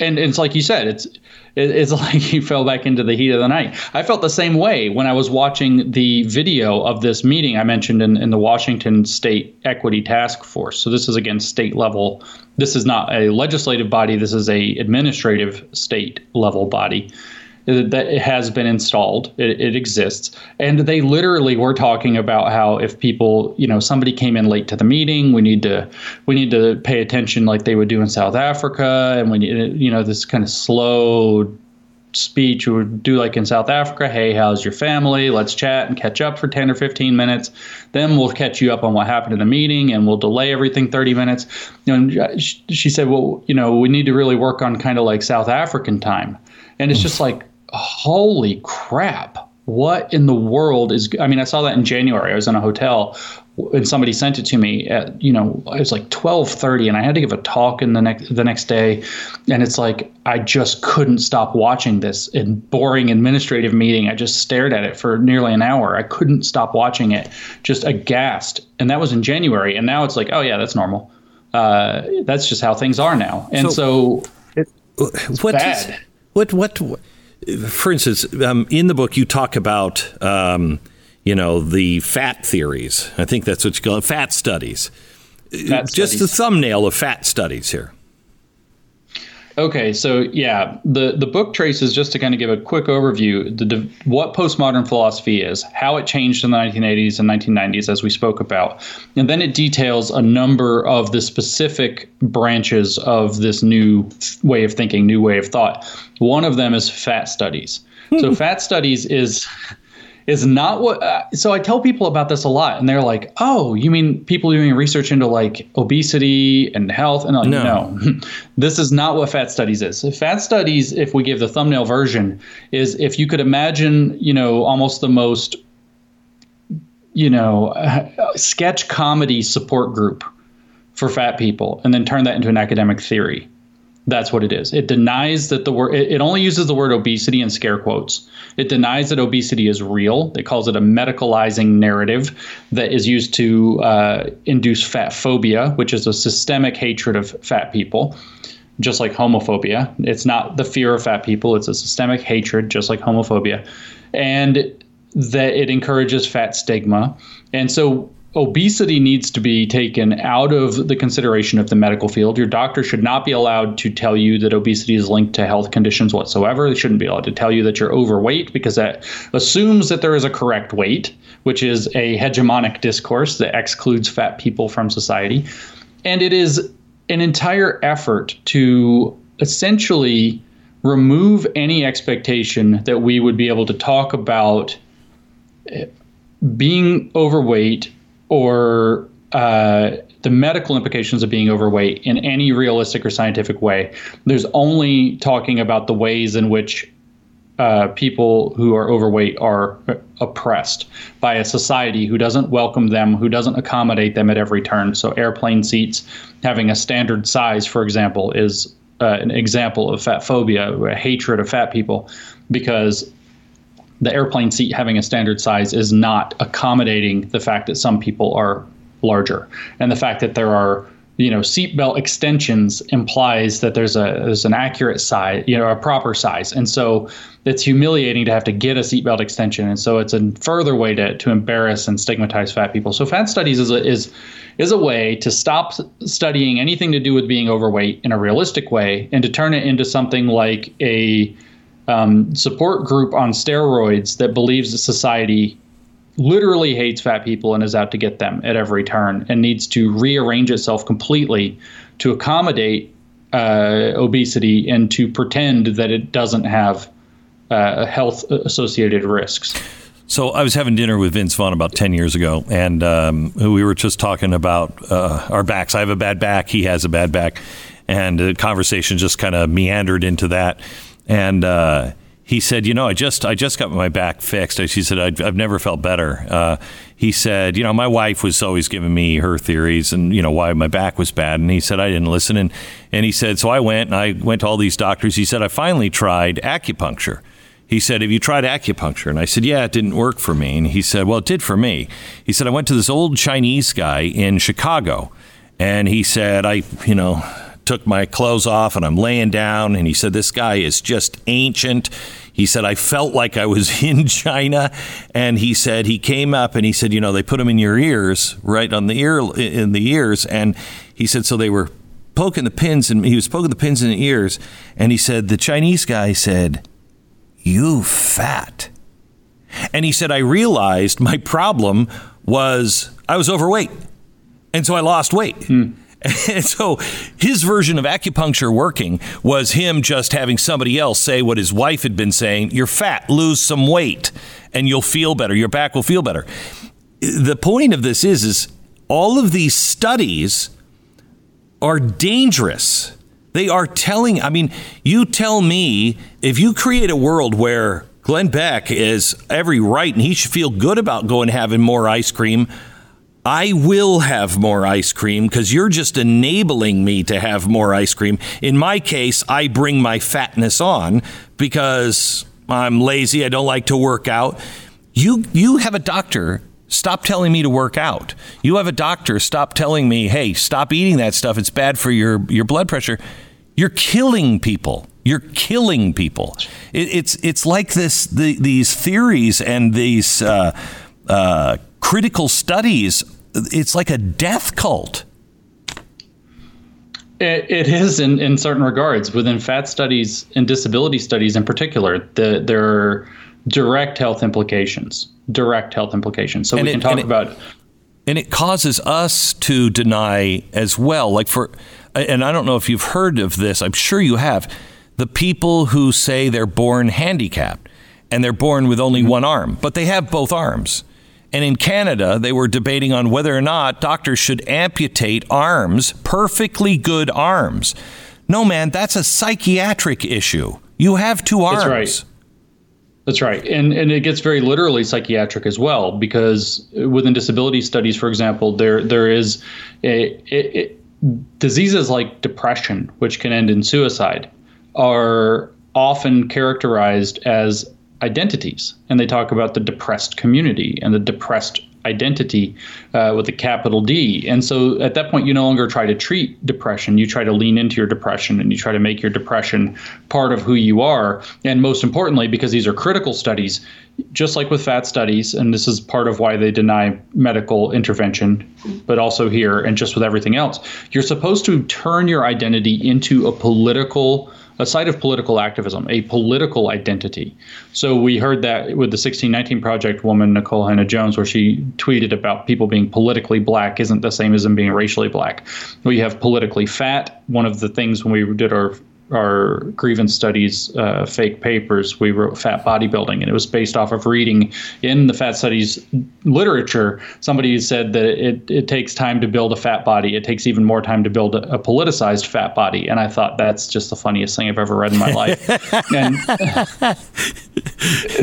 and it's like you said, it's it's like you fell back into the heat of the night. I felt the same way when I was watching the video of this meeting I mentioned in, in the Washington State Equity Task Force. So this is again state level. This is not a legislative body. This is a administrative state level body that it has been installed. It, it, exists, and they literally were talking about how if people, you know, somebody came in late to the meeting, we need to we need to pay attention like they would do in South Africa, and we need, you know this kind of slow speech we would do like in South Africa, hey, how's your family? Let's chat and catch up for 10 or 15 minutes. Then we'll catch you up on what happened in the meeting and we'll delay everything 30 minutes. Know, she said, well, you know, we need to really work on kind of like South African time. And it's just like, holy crap. What in the world is i mean i saw that in january. I was in a hotel and somebody sent it to me at you know it was like 12:30 and I had to give a talk in the next the next day. And it's like I just couldn't stop watching this in boring administrative meeting. I just stared at it for nearly an hour. I couldn't stop watching it. Just aghast. And that was in January. And now it's like oh yeah that's normal. Uh, that's just how things are now. And so, so it, what is, what what for instance, um, in the book, you talk about, um, you know, the fat theories. I think that's what you call it, fat studies. Fat Just studies. the thumbnail of fat studies here. Okay, so yeah, the the book traces just to kind of give a quick overview the what postmodern philosophy is, how it changed in the 1980s and 1990s, as we spoke about, and then it details a number of the specific branches of this new way of thinking, new way of thought. One of them is fat studies. so hmm. fat studies is is not what. Uh, so I tell people about this a lot, and they're like, "Oh, you mean people doing research into like obesity and health?" And I'm like, no, no. this is not what fat studies is. Fat studies, if we give the thumbnail version, is if you could imagine, you know, almost the most, you know, sketch comedy support group for fat people, and then turn that into an academic theory. That's what it is. It denies that the word, it, it, only uses the word obesity in scare quotes. It denies that obesity is real. It calls it a medicalizing narrative that is used to uh, induce fat phobia, which is a systemic hatred of fat people, just like homophobia. It's not the fear of fat people, it's a systemic hatred, just like homophobia. And that it encourages fat stigma. And so obesity needs to be taken out of the consideration of the medical field. Your doctor should not be allowed to tell you that obesity is linked to health conditions whatsoever. They shouldn't be allowed to tell you that you're overweight because that assumes that there is a correct weight, which is a hegemonic discourse that excludes fat people from society. And it is an entire effort to essentially remove any expectation that we would be able to talk about eh, being overweight or uh, the medical implications of being overweight in any realistic or scientific way. There's only talking about the ways in which uh, people who are overweight are oppressed by a society who doesn't welcome them, who doesn't accommodate them at every turn. So, airplane seats having a standard size, for example, is uh, an example of fat phobia, a hatred of fat people, because the airplane seat having a standard size is not accommodating the fact that some people are larger, and the fact that there are you know seatbelt extensions implies that there's a there's an accurate size, you know, a proper size, and so it's humiliating to have to get a seatbelt extension, and so it's a further way to to embarrass and stigmatize fat people. So fat studies is a, is is a way to stop studying anything to do with being overweight in a realistic way and to turn it into something like a um, support group on steroids that believes that society literally hates fat people and is out to get them at every turn and needs to rearrange itself completely to accommodate uh, obesity and to pretend that it doesn't have uh, health associated risks. So I was having dinner with Vince Vaughn about ten years ago, and um, we were just talking about uh, our backs. I have a bad back; he has a bad back, and the conversation just kind of meandered into that. And uh, he said, "You know, I just I just got my back fixed." He said, "I've, I've never felt better." Uh, he said, "You know, my wife was always giving me her theories and you know why my back was bad." And he said, "I didn't listen." And and he said, "So I went and I went to all these doctors." He said, "I finally tried acupuncture." he said, Have you tried acupuncture? And I said, Yeah, it didn't work for me. And he said, Well, it did for me. He said, I went to this old Chinese guy in Chicago. And he said, I, you know, took my clothes off and I'm laying down. And he said, This guy is just ancient. He said, I felt like I was in China. And he said, He came up and he said, You know, they put them in your ears, right on the ear, in the ears. And he said, So they were poking the pins and he was poking the pins in the ears. And he said, The Chinese guy said, you fat. And he said, I realized my problem was I was overweight. And so I lost weight. Hmm. And so his version of acupuncture working was him just having somebody else say what his wife had been saying You're fat, lose some weight, and you'll feel better. Your back will feel better. The point of this is, is all of these studies are dangerous they are telling, I mean, you tell me if you create a world where Glenn Beck is every right and he should feel good about going having more ice cream. I will have more ice cream because you're just enabling me to have more ice cream. In my case, I bring my fatness on because I'm lazy. I don't like to work out. You you have a doctor. Stop telling me to work out. You have a doctor. Stop telling me, hey, stop eating that stuff. It's bad for your your blood pressure. You're killing people. You're killing people. It, it's it's like this the, these theories and these uh, uh, critical studies. It's like a death cult. It, it is in, in certain regards. Within fat studies and disability studies in particular, the, there are direct health implications. Direct health implications. So and we it, can talk about. And it causes us to deny as well. Like for and I don't know if you've heard of this, I'm sure you have, the people who say they're born handicapped and they're born with only mm-hmm. one arm, but they have both arms. And in Canada, they were debating on whether or not doctors should amputate arms, perfectly good arms. No, man, that's a psychiatric issue. You have two arms. That's right. That's right. And and it gets very literally psychiatric as well because within disability studies for example there there is a, it, diseases like depression, which can end in suicide, are often characterized as identities. And they talk about the depressed community and the depressed identity uh, with a capital D. And so at that point, you no longer try to treat depression. You try to lean into your depression and you try to make your depression part of who you are. And most importantly, because these are critical studies, just like with fat studies, and this is part of why they deny medical intervention, but also here and just with everything else, you're supposed to turn your identity into a political a site of political activism, a political identity. So we heard that with the 1619 Project woman, Nikole Hannah-Jones, where she tweeted about people being politically black isn't the same as them being racially black. We have politically fat. One of the things when we did our our grievance studies uh, fake papers, we wrote fat bodybuilding, and it was based off of reading in the fat studies literature. Somebody said that it, it takes time to build a fat body. It takes even more time to build a, a politicized fat body. And I thought that's just the funniest thing I've ever read in my life. and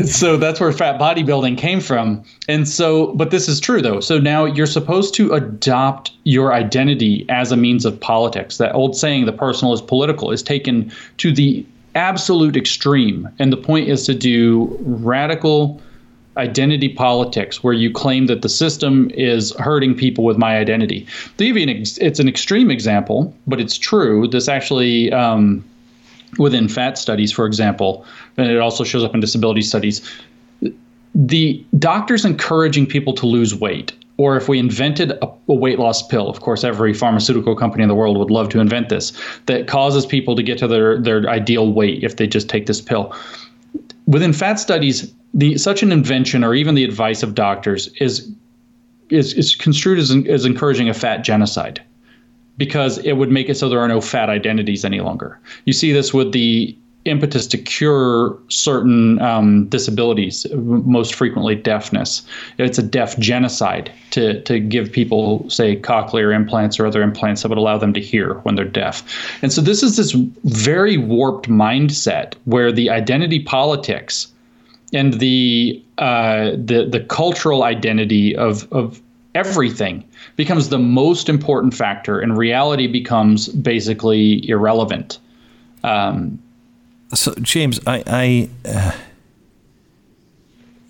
so that's where fat bodybuilding came from. And so, but this is true though. So now you're supposed to adopt your identity as a means of politics. That old saying, the personal is political, is taken to the absolute extreme. And the point is to do radical identity politics where you claim that the system is hurting people with my identity. it's an extreme example, but it's true. This actually, um, within fat studies, for example, and it also shows up in disability studies, the doctors encouraging people to lose weight or if we invented a, a, weight loss pill, of course, every pharmaceutical company in the world would love to invent this, that causes people to get to their, their ideal weight if they just take this pill. Within fat studies, the such an invention or even the advice of doctors is is, is construed as, as encouraging a fat genocide because it would make it so there are no fat identities any longer. You see this with the impetus to cure certain um, disabilities, most frequently deafness. It's a deaf genocide to, to give people, say, cochlear implants or other implants that would allow them to hear when they're deaf. And so this is this very warped mindset where the identity politics and the uh, the the cultural identity of of everything becomes the most important factor, and reality becomes basically irrelevant. Um, so, James, I, I uh,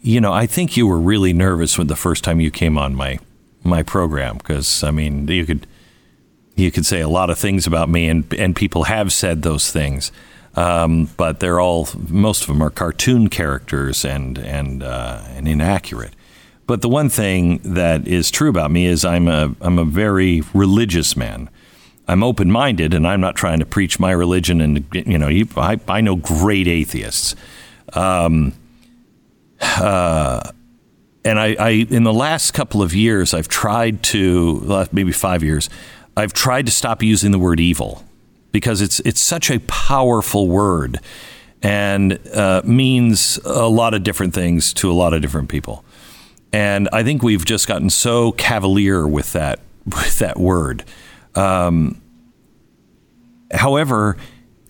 you know, I think you were really nervous when the first time you came on my my program because I mean, you could you could say a lot of things about me, and and people have said those things. Um, but they're all most of them are cartoon characters and and uh, and inaccurate. But the one thing that is true about me is I'm a I'm a very religious man. I'm open minded, and I'm not trying to preach my religion. And you know, I, I know great atheists. Um, uh, and I, I, in the last couple of years, I've tried to, maybe five years, I've tried to stop using the word evil because it's it's such a powerful word and uh, means a lot of different things to a lot of different people. And I think we've just gotten so cavalier with that with that word. Um, however,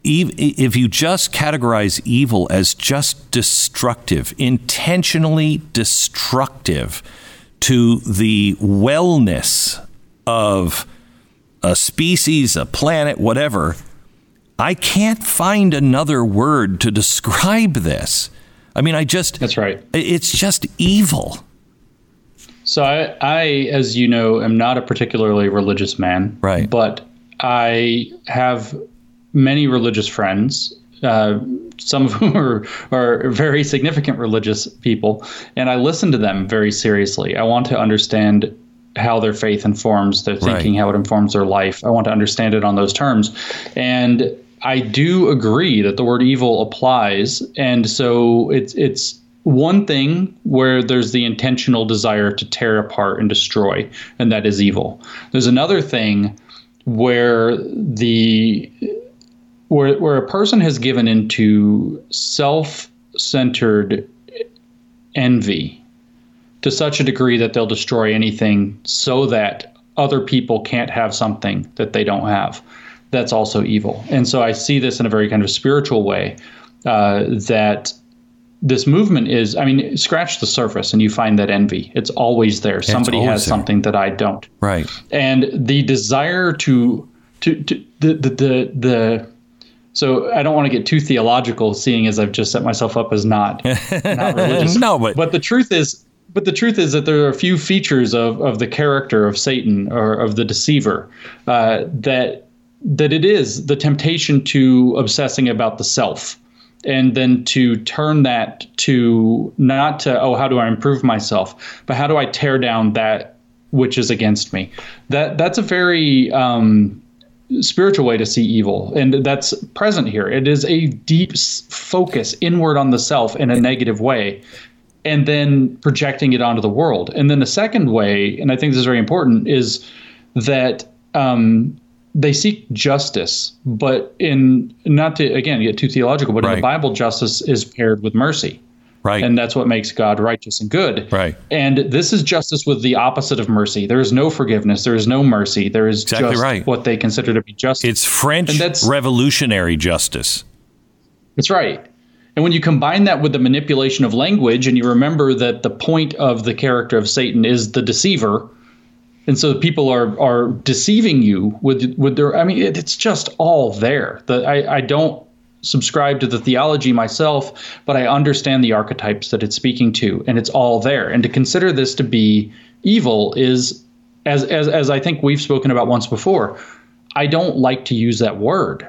if you just categorize evil as just destructive, intentionally destructive to the wellness of a species, a planet, whatever, I can't find another word to describe this. I mean, I just. That's right. It's just evil. So I, I, as you know, am not a particularly religious man. Right. But I have many religious friends, uh, some of whom are, are very significant religious people, and I listen to them very seriously. I want to understand how their faith informs their thinking, right. how it informs their life. I want to understand it on those terms. And I do agree that the word evil applies. And so it's it's one thing where there's the intentional desire to tear apart and destroy, and that is evil. There's another thing where the where where a person has given into self-centered envy to such a degree that they'll destroy anything so that other people can't have something that they don't have. That's also evil. And so I see this in a very kind of spiritual way uh, that this movement is i mean scratch the surface and you find that envy. It's always there. Somebody always has there. something that i don't. Right. And the desire to to, to the, the the the so i don't want to get too theological seeing as i've just set myself up as not not religious. No but but the truth is but the truth is that there are a few features of, of the character of Satan or of the deceiver uh, that that it is the temptation to obsessing about the self and then to turn that to not to oh how do i improve myself but how do i tear down that which is against me? That that's a very um, spiritual way to see evil and that's present here. It is a deep focus inward on the self in a negative way and then projecting it onto the world. And then the second way and i think this is very important is that um, they seek justice, but in not to again get too theological, but right. in the Bible, justice is paired with mercy. Right. And that's what makes God righteous and good. Right. And this is justice with the opposite of mercy. There is no forgiveness. There is no mercy. There is exactly just right. what they consider to be justice. It's French and that's, revolutionary justice. That's right. And when you combine that with the manipulation of language, and you remember that the point of the character of Satan is the deceiver, and so people are are deceiving you with with their i mean it, it's just all there. The, I, I don't subscribe to the theology myself but i understand the archetypes that it's speaking to and it's all there. And to consider this to be evil is as as, as i think we've spoken about once before i don't like to use that word.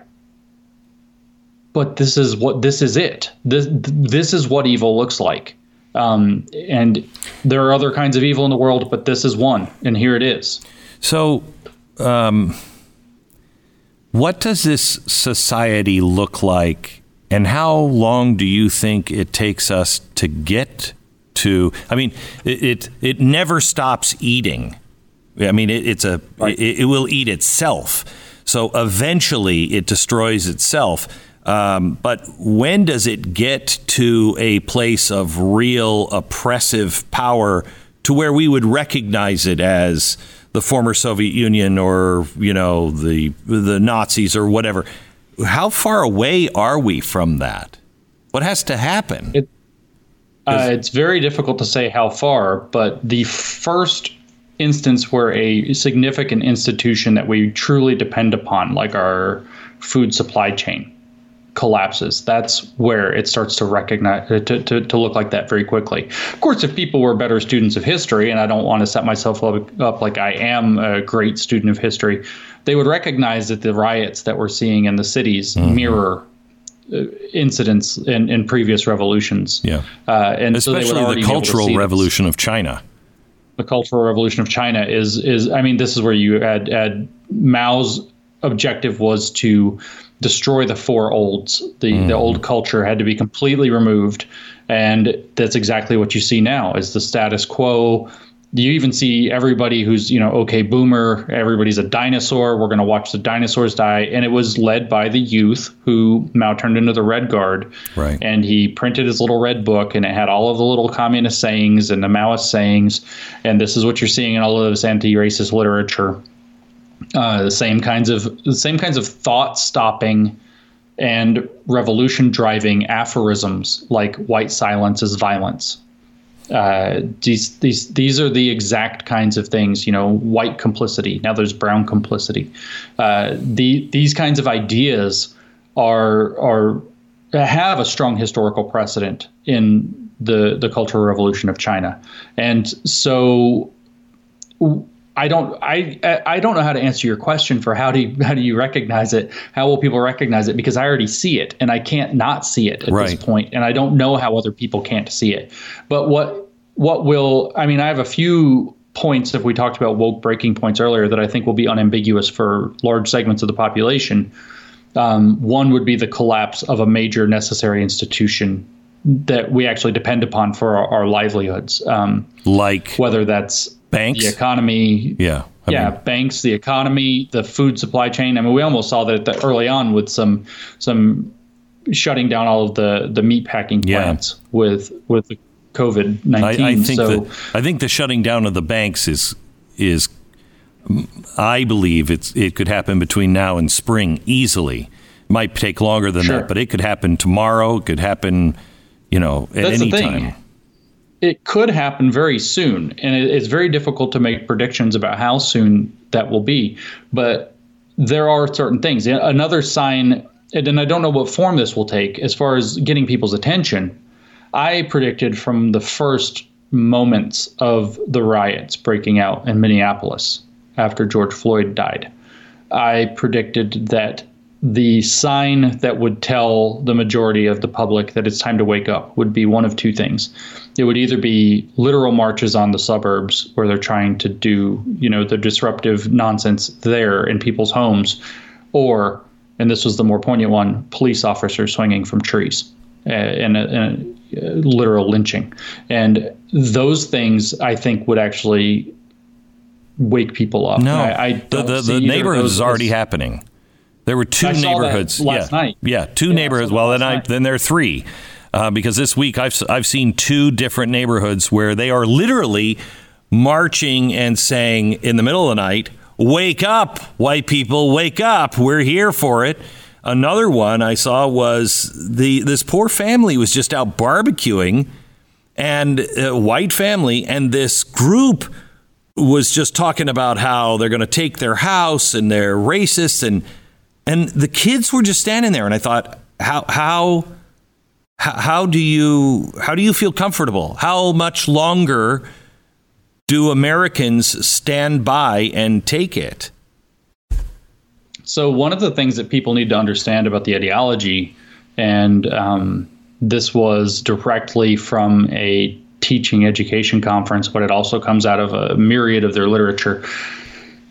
But this is what this is it. This this is what evil looks like um, and there are other kinds of evil in the world, but this is one, and here it is. So, um, what does this society look like, and how long do you think it takes us to get to? I mean, it it, it never stops eating. I mean, it, it's a right. it, it, will eat itself. So eventually, it destroys itself. Um, but when does it get to a place of real oppressive power to where we would recognize it as the former Soviet Union or you know the the Nazis or whatever? How far away are we from that? What has to happen? It, uh, it's very difficult to say how far, but the first instance where a significant institution that we truly depend upon, like our food supply chain, collapses, that's where it starts to recognize to, to, to look like that very quickly. Of course, if people were better students of history, and I don't want to set myself up, up like I am a great student of history, they would recognize that the riots that we're seeing in the cities mm-hmm. mirror uh, incidents in, in previous revolutions. Yeah, uh, and especially so the cultural revolution this. of China. The cultural revolution of China is is I mean this is where you add add Mao's objective was to destroy the four olds. The mm. the old culture had to be completely removed, and that's exactly what you see now is the status quo. You even see everybody who's you know okay boomer everybody's a dinosaur. We're going to watch the dinosaurs die. And it was led by the youth who mao turned into the red guard. Right. And he printed his little red book and it had all of the little communist sayings and the maoist sayings. And this is what you're seeing in all of this anti-racist literature uh, the same kinds of the same kinds of thought stopping and revolution driving aphorisms like white silence is violence uh, these these these are the exact kinds of things. You know, white complicity. Now there's brown complicity. Uh, the these kinds of ideas are are have a strong historical precedent in the the Cultural Revolution of China, and so. I don't I I don't know how to answer your question for how do you how do you recognize it? How will people recognize it? Because I already see it and I can't not see it at right. this point, and I don't know how other people can't see it. But what what will I mean? I have a few points if we talked about woke breaking points earlier that I think will be unambiguous for large segments of the population. Um, one would be the collapse of a major necessary institution that we actually depend upon for our, our livelihoods. Um, like whether that's banks, the economy, yeah, I yeah, mean, banks, the economy, the food supply chain. I mean, we almost saw that early on with some some shutting down all of the the meat packing plants yeah. with with the COVID nineteen. I, I, think so, the, I think the shutting down of the banks is is I believe it's it could happen between now and spring easily. It might take longer than sure. that, but it could happen tomorrow. It could happen, you know, at That's any time. It could happen very soon, and it, it's very difficult to make predictions about how soon that will be. But there are certain things. Another sign, and I don't know what form this will take as far as getting people's attention I predicted from the first moments of the riots breaking out in Minneapolis after George Floyd died. I predicted that the sign that would tell the majority of the public that it's time to wake up would be one of two things. It would either be literal marches on the suburbs where they're trying to do, you know, the disruptive nonsense there in people's homes, or, and this was the more poignant one, police officers swinging from trees. Uh, and, in, a, a literal lynching. And those things, I think, would actually wake people up. No, I, I the, the, the neighborhood is already happening. There were two neighborhoods last yeah, night. Yeah, two yeah, neighborhoods. Well, then I then there are three. Uh, because this week I've I've seen two different neighborhoods where they are literally marching and saying in the middle of the night, "Wake up, white people! Wake up! We're here for it." Another one I saw was the this poor family was just out barbecuing, and a white family, and this group was just talking about how they're going to take their house and they're racist and and the kids were just standing there, and I thought, how how how do you how do you feel comfortable? How much longer do Americans stand by and take it? So, one of the things that people need to understand about the ideology, and um, this was directly from a teaching education conference, but it also comes out of a myriad of their literature.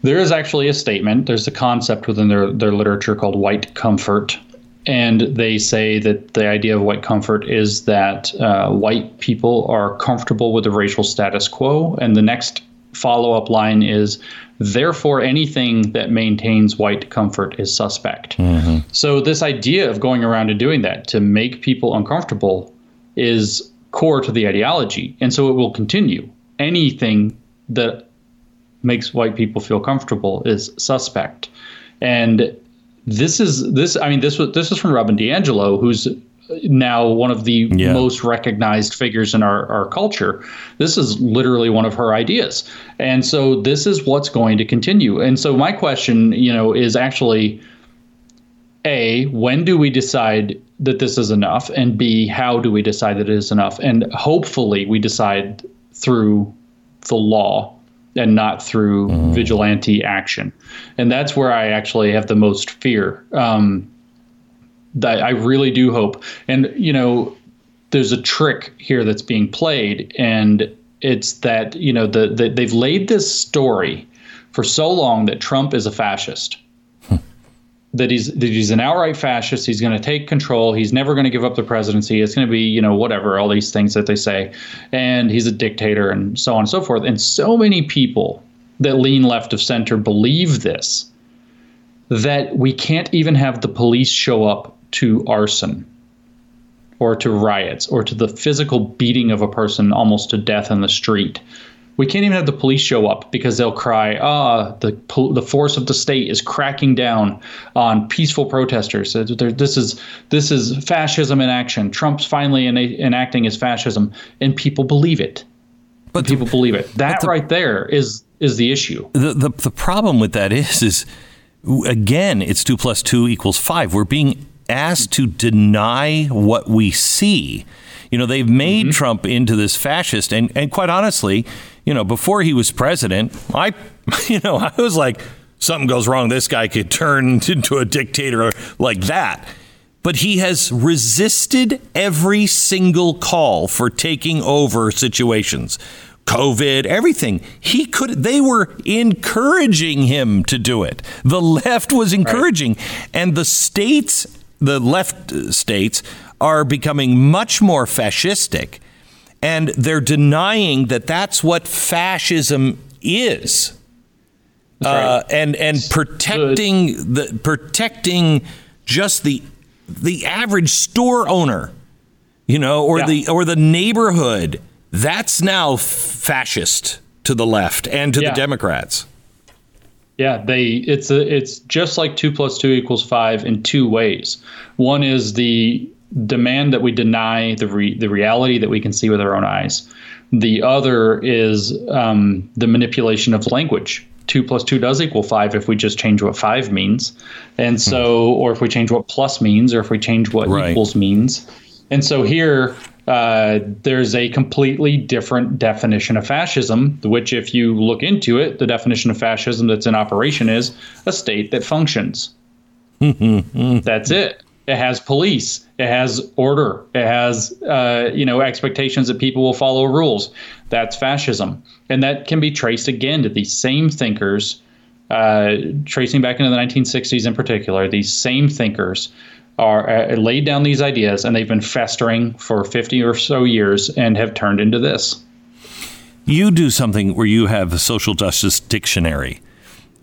There is actually a statement, there's a concept within their, their literature called white comfort. And they say that the idea of white comfort is that uh, white people are comfortable with the racial status quo, and the next follow up line is therefore anything that maintains white comfort is suspect. Mm-hmm. So, this idea of going around and doing that to make people uncomfortable is core to the ideology. And so it will continue. Anything that makes white people feel comfortable is suspect. And this is this I mean this was this is from Robin DiAngelo who's now one of the yeah. most recognized figures in our, our culture. This is literally one of her ideas. And so this is what's going to continue. And so my question, you know, is actually A, when do we decide that this is enough? And B, how do we decide that it is enough? And hopefully we decide through the law and not through mm. vigilante action. And that's where I actually have the most fear. Um, that I really do hope. And you know, there's a trick here that's being played, and it's that you know the, the they've laid this story for so long that Trump is a fascist. That he's that he's an outright fascist. He's going to take control. He's never going to give up the presidency. It's going to be you know whatever all these things that they say, and he's a dictator and so on and so forth. And so many people that lean left of center believe this that we can't even have the police show up to arson or to riots or to the physical beating of a person almost to death in the street. We can't even have the police show up because they'll cry, "Ah, the the force of the state is cracking down on peaceful protesters. This is this is fascism in action. Trump's finally enacting his fascism, and people believe it. But people the, believe it. That the, right there is is the issue. The, the the problem with that is is again, it's two plus two equals five. We're being asked to deny what we see. You know, they've made mm-hmm. Trump into this fascist, and, and quite honestly, you know, before he was president, I, you know, I was like, something goes wrong, this guy could turn into a dictator like that. But he has resisted every single call for taking over situations. COVID, everything. He could they were encouraging him to do it. The left was encouraging right. and the states the left uh, states are becoming much more fascistic, and they're denying that that's what fascism is. Uh, and and protecting the protecting just the the average store owner, you know, or yeah. the or the neighborhood. That's now fascist to the left and to yeah. the Democrats. Yeah, they it's a it's just like two plus two equals five in two ways. One is the demand that we deny the re, the reality that we can see with our own eyes. The other is um, the manipulation of language. Two plus two does equal five if we just change what five means, and so or if we change what plus means, or if we change what right. equals means. And so here uh, there's a completely different definition of fascism, which, if you look into it, the definition of fascism that's in operation is a state that functions. that's it. It has police. It has order. It has, uh, you know, expectations that people will follow rules. That's fascism, and that can be traced again to these same thinkers, uh, tracing back into the 1960s in particular. These same thinkers are uh, laid down these ideas and they've been festering for 50 or so years and have turned into this. You do something where you have a social justice dictionary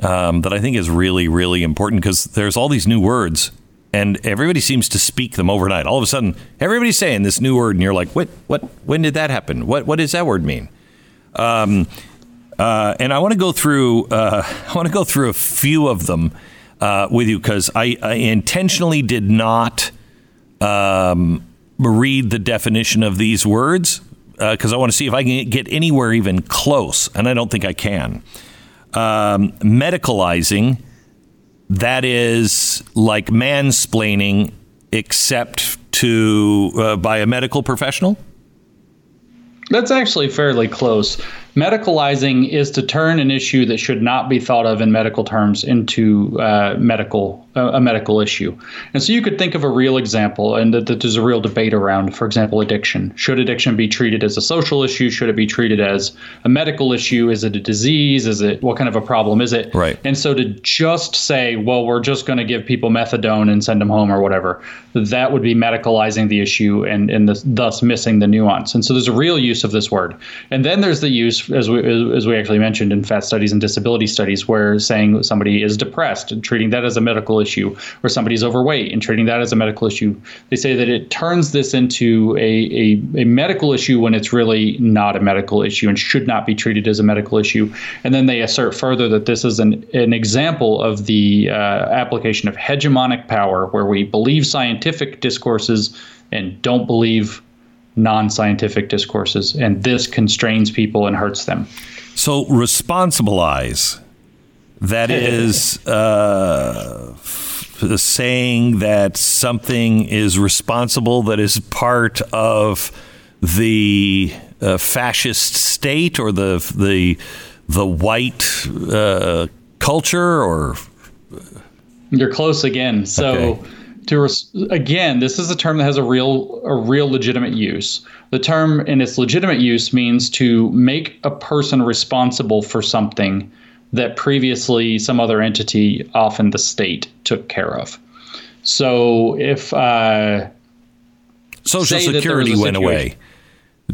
um, that I think is really, really important because there's all these new words and everybody seems to speak them overnight. All of a sudden, everybody's saying this new word, and you're like, "What? What? When did that happen? What? What does that word mean?" Um, uh, and I want to go through. Uh, I want to go through a few of them uh, with you because I, I, intentionally did not um, read the definition of these words because uh, I want to see if I can get anywhere even close, and I don't think I can. Um, medicalizing, that is like mansplaining, except to uh, by a medical professional. That's actually fairly close. Medicalizing is to turn an issue that should not be thought of in medical terms into uh, medical uh, a medical issue. And so you could think of a real example, and that, that, there's a real debate around. For example, addiction. Should addiction be treated as a social issue? Should it be treated as a medical issue? Is it a disease? Is it what kind of a problem is it? Right. And so to just say, well, we're just going to give people methadone and send them home or whatever, that would be medicalizing the issue and and the, thus missing the nuance. And so there's a real use of this word. And then there's the use as we as we actually mentioned in fat studies and disability studies, where saying somebody is depressed and treating that as a medical issue, or somebody's overweight and treating that as a medical issue, they say that it turns this into a, a, a medical issue when it's really not a medical issue and should not be treated as a medical issue. And then they assert further that this is an an example of the uh, application of hegemonic power, where we believe scientific discourses and don't believe non scientific discourses. And this constrains people and hurts them. So, responsibilize. That is uh, saying that something is responsible that is part of the uh, fascist state or the the the white uh, culture or you're close again. So okay to res- again, this is a term that has a real a real legitimate use. The term in its legitimate use means to make a person responsible for something that previously some other entity, often the state, took care of. So if uh, Social Security went away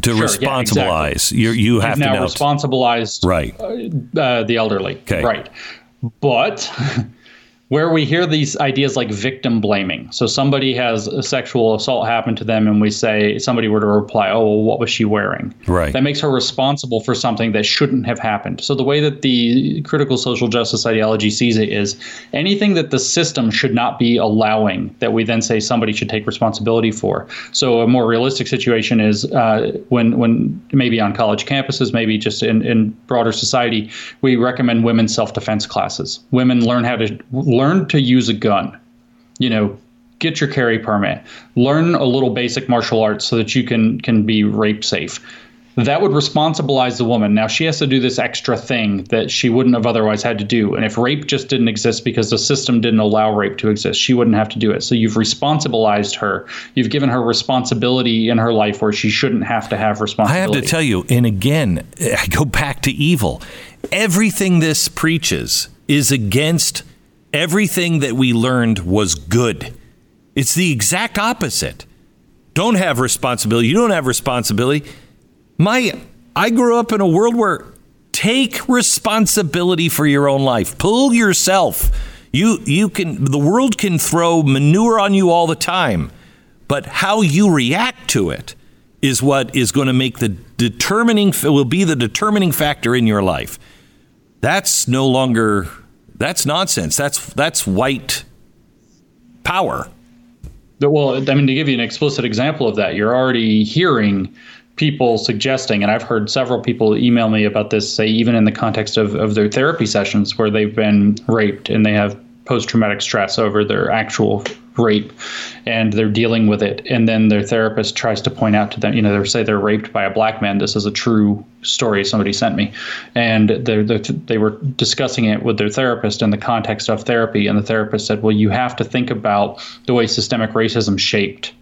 to sure, responsibilize, yeah, exactly. you you have to now, now responsibilized right uh, uh, the elderly, okay. right? But where we hear these ideas like victim blaming. So somebody has a sexual assault happen to them, and we say somebody were to reply, "Oh, well, what was she wearing?" Right. That makes her responsible for something that shouldn't have happened. So the way that the critical social justice ideology sees it is anything that the system should not be allowing that we then say somebody should take responsibility for. So a more realistic situation is uh, when when maybe on college campuses, maybe just in in broader society, we recommend women self defense classes. Women learn how to learn learn to use a gun. You know, get your carry permit. Learn a little basic martial arts so that you can can be rape safe. That would responsibilize the woman. Now she has to do this extra thing that she wouldn't have otherwise had to do. And if rape just didn't exist because the system didn't allow rape to exist, she wouldn't have to do it. So you've responsibilized her. You've given her responsibility in her life where she shouldn't have to have responsibility. I have to tell you, and again, I go back to evil. Everything this preaches is against everything that we learned was good. It's the exact opposite. Don't have responsibility. You don't have responsibility. My I grew up in a world where take responsibility for your own life. Pull yourself. You you can the world can throw manure on you all the time, but how you react to it is what is going to make the determining will be the determining factor in your life. That's no longer that's nonsense. That's that's white power. Well, I mean, to give you an explicit example of that, you're already hearing people suggesting, and I've heard several people email me about this, say, even in the context of, of their therapy sessions where they've been raped and they have post traumatic stress over their actual rape and they're dealing with it. And then their therapist tries to point out to them you know they say they're raped by a black man. This is a true story somebody sent me. And they're, they're, they were discussing it with their therapist in the context of therapy. And the therapist said well you have to think about the way systemic racism shaped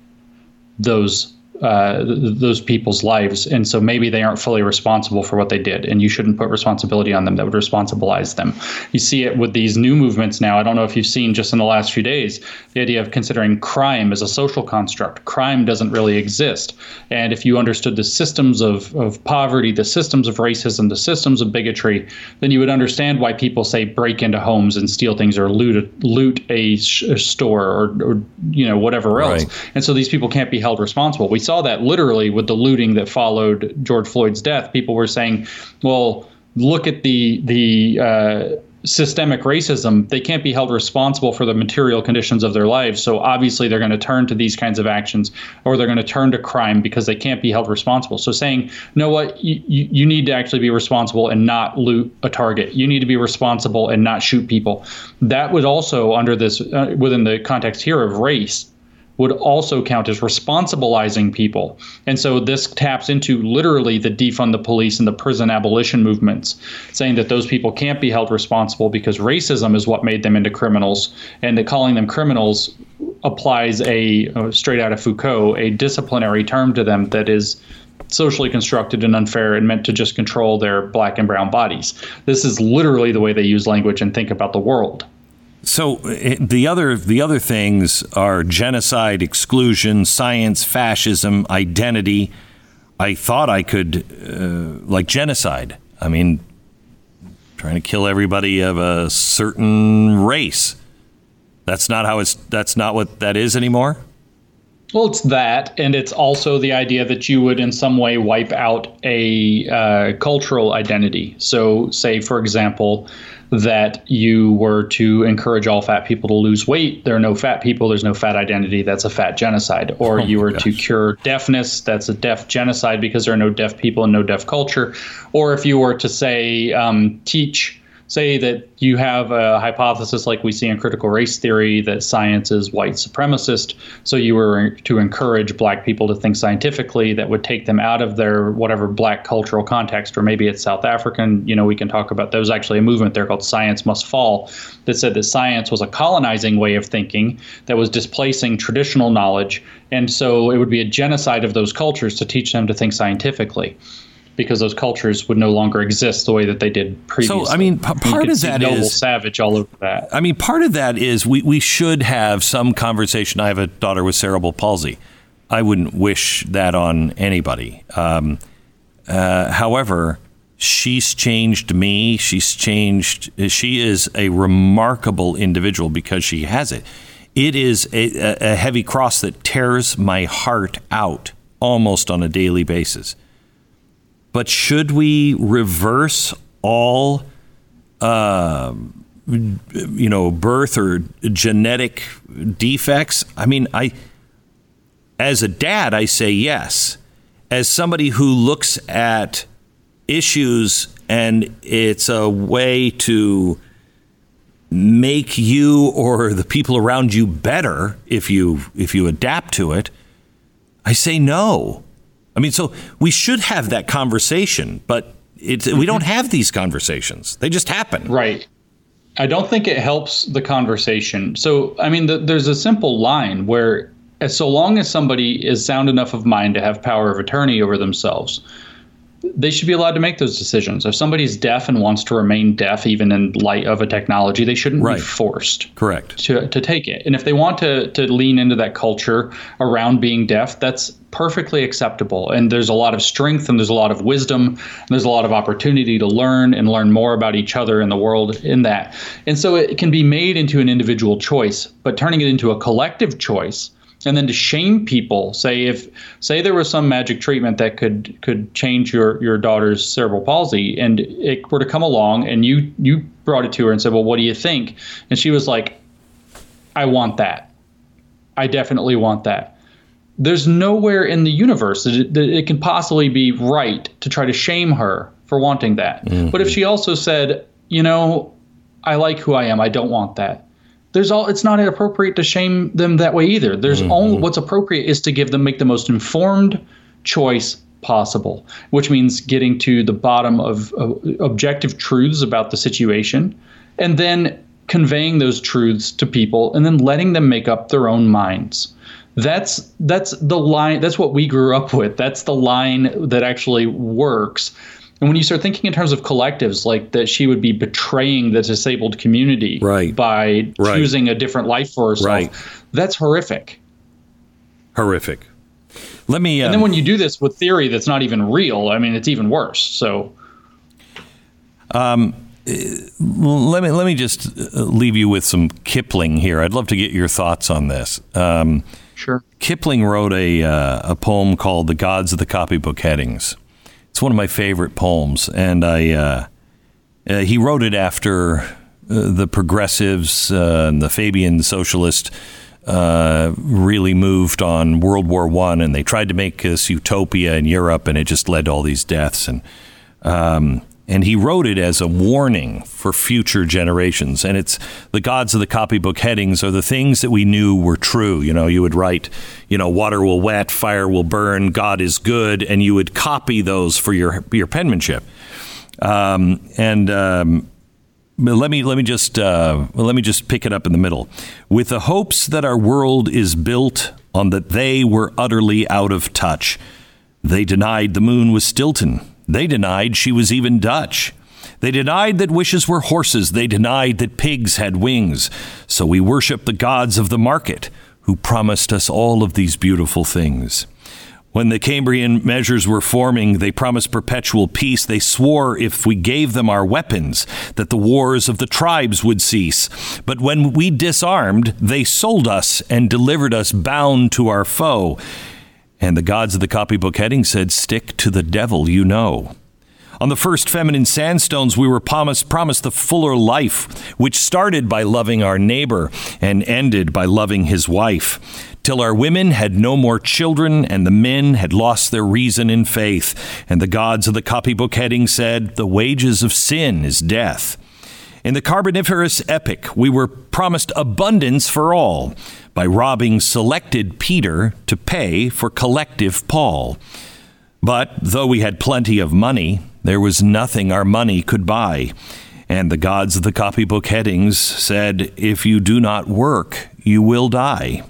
those uh, those people's lives, and so maybe they aren't fully responsible for what they did, and you shouldn't put responsibility on them. That would responsibilize them. You see it with these new movements now. I don't know if you've seen just in the last few days the idea of considering crime as a social construct. Crime doesn't really exist, and if you understood the systems of of poverty, the systems of racism, the systems of bigotry, then you would understand why people say break into homes and steal things or loot loot a, sh- a store or, or you know whatever else. Right. And so these people can't be held responsible. We saw that literally with the looting that followed George Floyd's death. People were saying, well, look at the the uh, systemic racism. They can't be held responsible for the material conditions of their lives. So obviously, they're going to turn to these kinds of actions, or they're going to turn to crime because they can't be held responsible. So saying, you know what, you, you need to actually be responsible and not loot a target. You need to be responsible and not shoot people. That was also, under this, uh, within the context here of race, would also count as responsibilizing people. And so this taps into literally the defund the police and the prison abolition movements, saying that those people can't be held responsible because racism is what made them into criminals, and that calling them criminals applies a uh, straight out of Foucault, a disciplinary term to them that is socially constructed and unfair and meant to just control their black and brown bodies. This is literally the way they use language and think about the world. So eh, the other the other things are genocide, exclusion, science, fascism, identity. I thought I could uh, like genocide. I mean, trying to kill everybody of a certain race. That's not how it's. That's not what that is anymore. Well, it's that, and it's also the idea that you would, in some way, wipe out a uh, cultural identity. So, say, for example, that you were to encourage all fat people to lose weight. There are no fat people. There's no fat identity. That's a fat genocide. Or oh you were gosh. to cure deafness. That's a deaf genocide because there are no deaf people and no deaf culture. Or if you were to say um, teach say that you have a hypothesis like we see in critical race theory that science is white supremacist, so you were to encourage black people to think scientifically that would take them out of their whatever black cultural context, or maybe it's South African. You know, we can talk about there was actually a movement there called Science Must Fall that said that science was a colonizing way of thinking that was displacing traditional knowledge. And so it would be a genocide of those cultures to teach them to think scientifically because those cultures would no longer exist the way that they did previously. So, I mean, p- part of that noble is savage all over that. I mean, part of that is we, we should have some conversation. I have a daughter with cerebral palsy. I wouldn't wish that on anybody. Um, uh, however, she's changed me. She's changed. She is a remarkable individual because she has it. It is a, a heavy cross that tears my heart out almost on a daily basis. But should we reverse all, uh, you know, birth or genetic defects? I mean, I, as a dad, I say yes. As somebody who looks at issues and it's a way to make you or the people around you better if you if you adapt to it i say no mean, so we should have that conversation, but it, we don't mm-hmm. have these conversations. They just happen. Right. I don't think it helps the conversation. So, I mean, the, there's a simple line where, as so long as somebody is sound enough of mind to have power of attorney over themselves, they should be allowed to make those decisions. If somebody's deaf and wants to remain deaf, even in light of a technology, they shouldn't right. be forced. Correct. To, to take it. And if they want to, to lean into that culture around being deaf, that's perfectly acceptable. And there's a lot of strength and there's a lot of wisdom. And there's a lot of opportunity to learn and learn more about each other in the world in that. And so it can be made into an individual choice, but turning it into a collective choice and then to shame people say if say there was some magic treatment that could could change your your daughter's cerebral palsy and it were to come along and you you brought it to her and said well what do you think? And she was like i want that. I definitely want that. There's nowhere in the universe that it, that it can possibly be right to try to shame her for wanting that. Mm-hmm. but if she also said you know i like who i am. I don't want that there's all it's not appropriate to shame them that way either. There's mm-hmm. only what's appropriate is to give them make the most informed choice possible which means getting to the bottom of, of objective truths about the situation and then conveying those truths to people and then letting them make up their own minds. That's that's the line that's what we grew up with. That's the line that actually works and when you start thinking in terms of collectives, like that she would be betraying the disabled community right. by right. choosing a different life for herself, right. that's horrific. Horrific. Let me. Um, and then um, when you do this with theory that's not even real, I mean, it's even worse. So. Um, let me let me just uh, leave you with some Kipling here. I'd love to get your thoughts on this. Um, sure. Kipling wrote a uh, a poem called "The Gods of the Copybook Headings." It's one of my favorite poems, and I uh, uh, he wrote it after uh, the progressives uh, and the Fabian socialist uh, really moved on World War One, and they tried to make this utopia in Europe, and it just led to all these deaths and. Um, and he wrote it as a warning for future generations. And it's the gods of the copybook headings are the things that we knew were true. You know, you would write, you know, water will wet, fire will burn, God is good, and you would copy those for your your penmanship. Um, and um, let me let me just uh, let me just pick it up in the middle. With the hopes that our world is built on that they were utterly out of touch. They denied the moon was Stilton they denied she was even Dutch. They denied that wishes were horses. They denied that pigs had wings. So we worship the gods of the market who promised us all of these beautiful things. When the Cambrian measures were forming, they promised perpetual peace. They swore if we gave them our weapons, that the wars of the tribes would cease. But when we disarmed, they sold us and delivered us bound to our foe. And the gods of the copybook heading said, Stick to the devil you know. On the first feminine sandstones, we were promised, promised the fuller life, which started by loving our neighbor and ended by loving his wife till our women had no more children and the men had lost their reason in faith. And the gods of the copybook heading said, The wages of sin is death. In the Carboniferous epoch, we were promised abundance for all by robbing selected Peter to pay for collective Paul. But though we had plenty of money, there was nothing our money could buy. And the gods of the copybook headings said, If you do not work, you will die.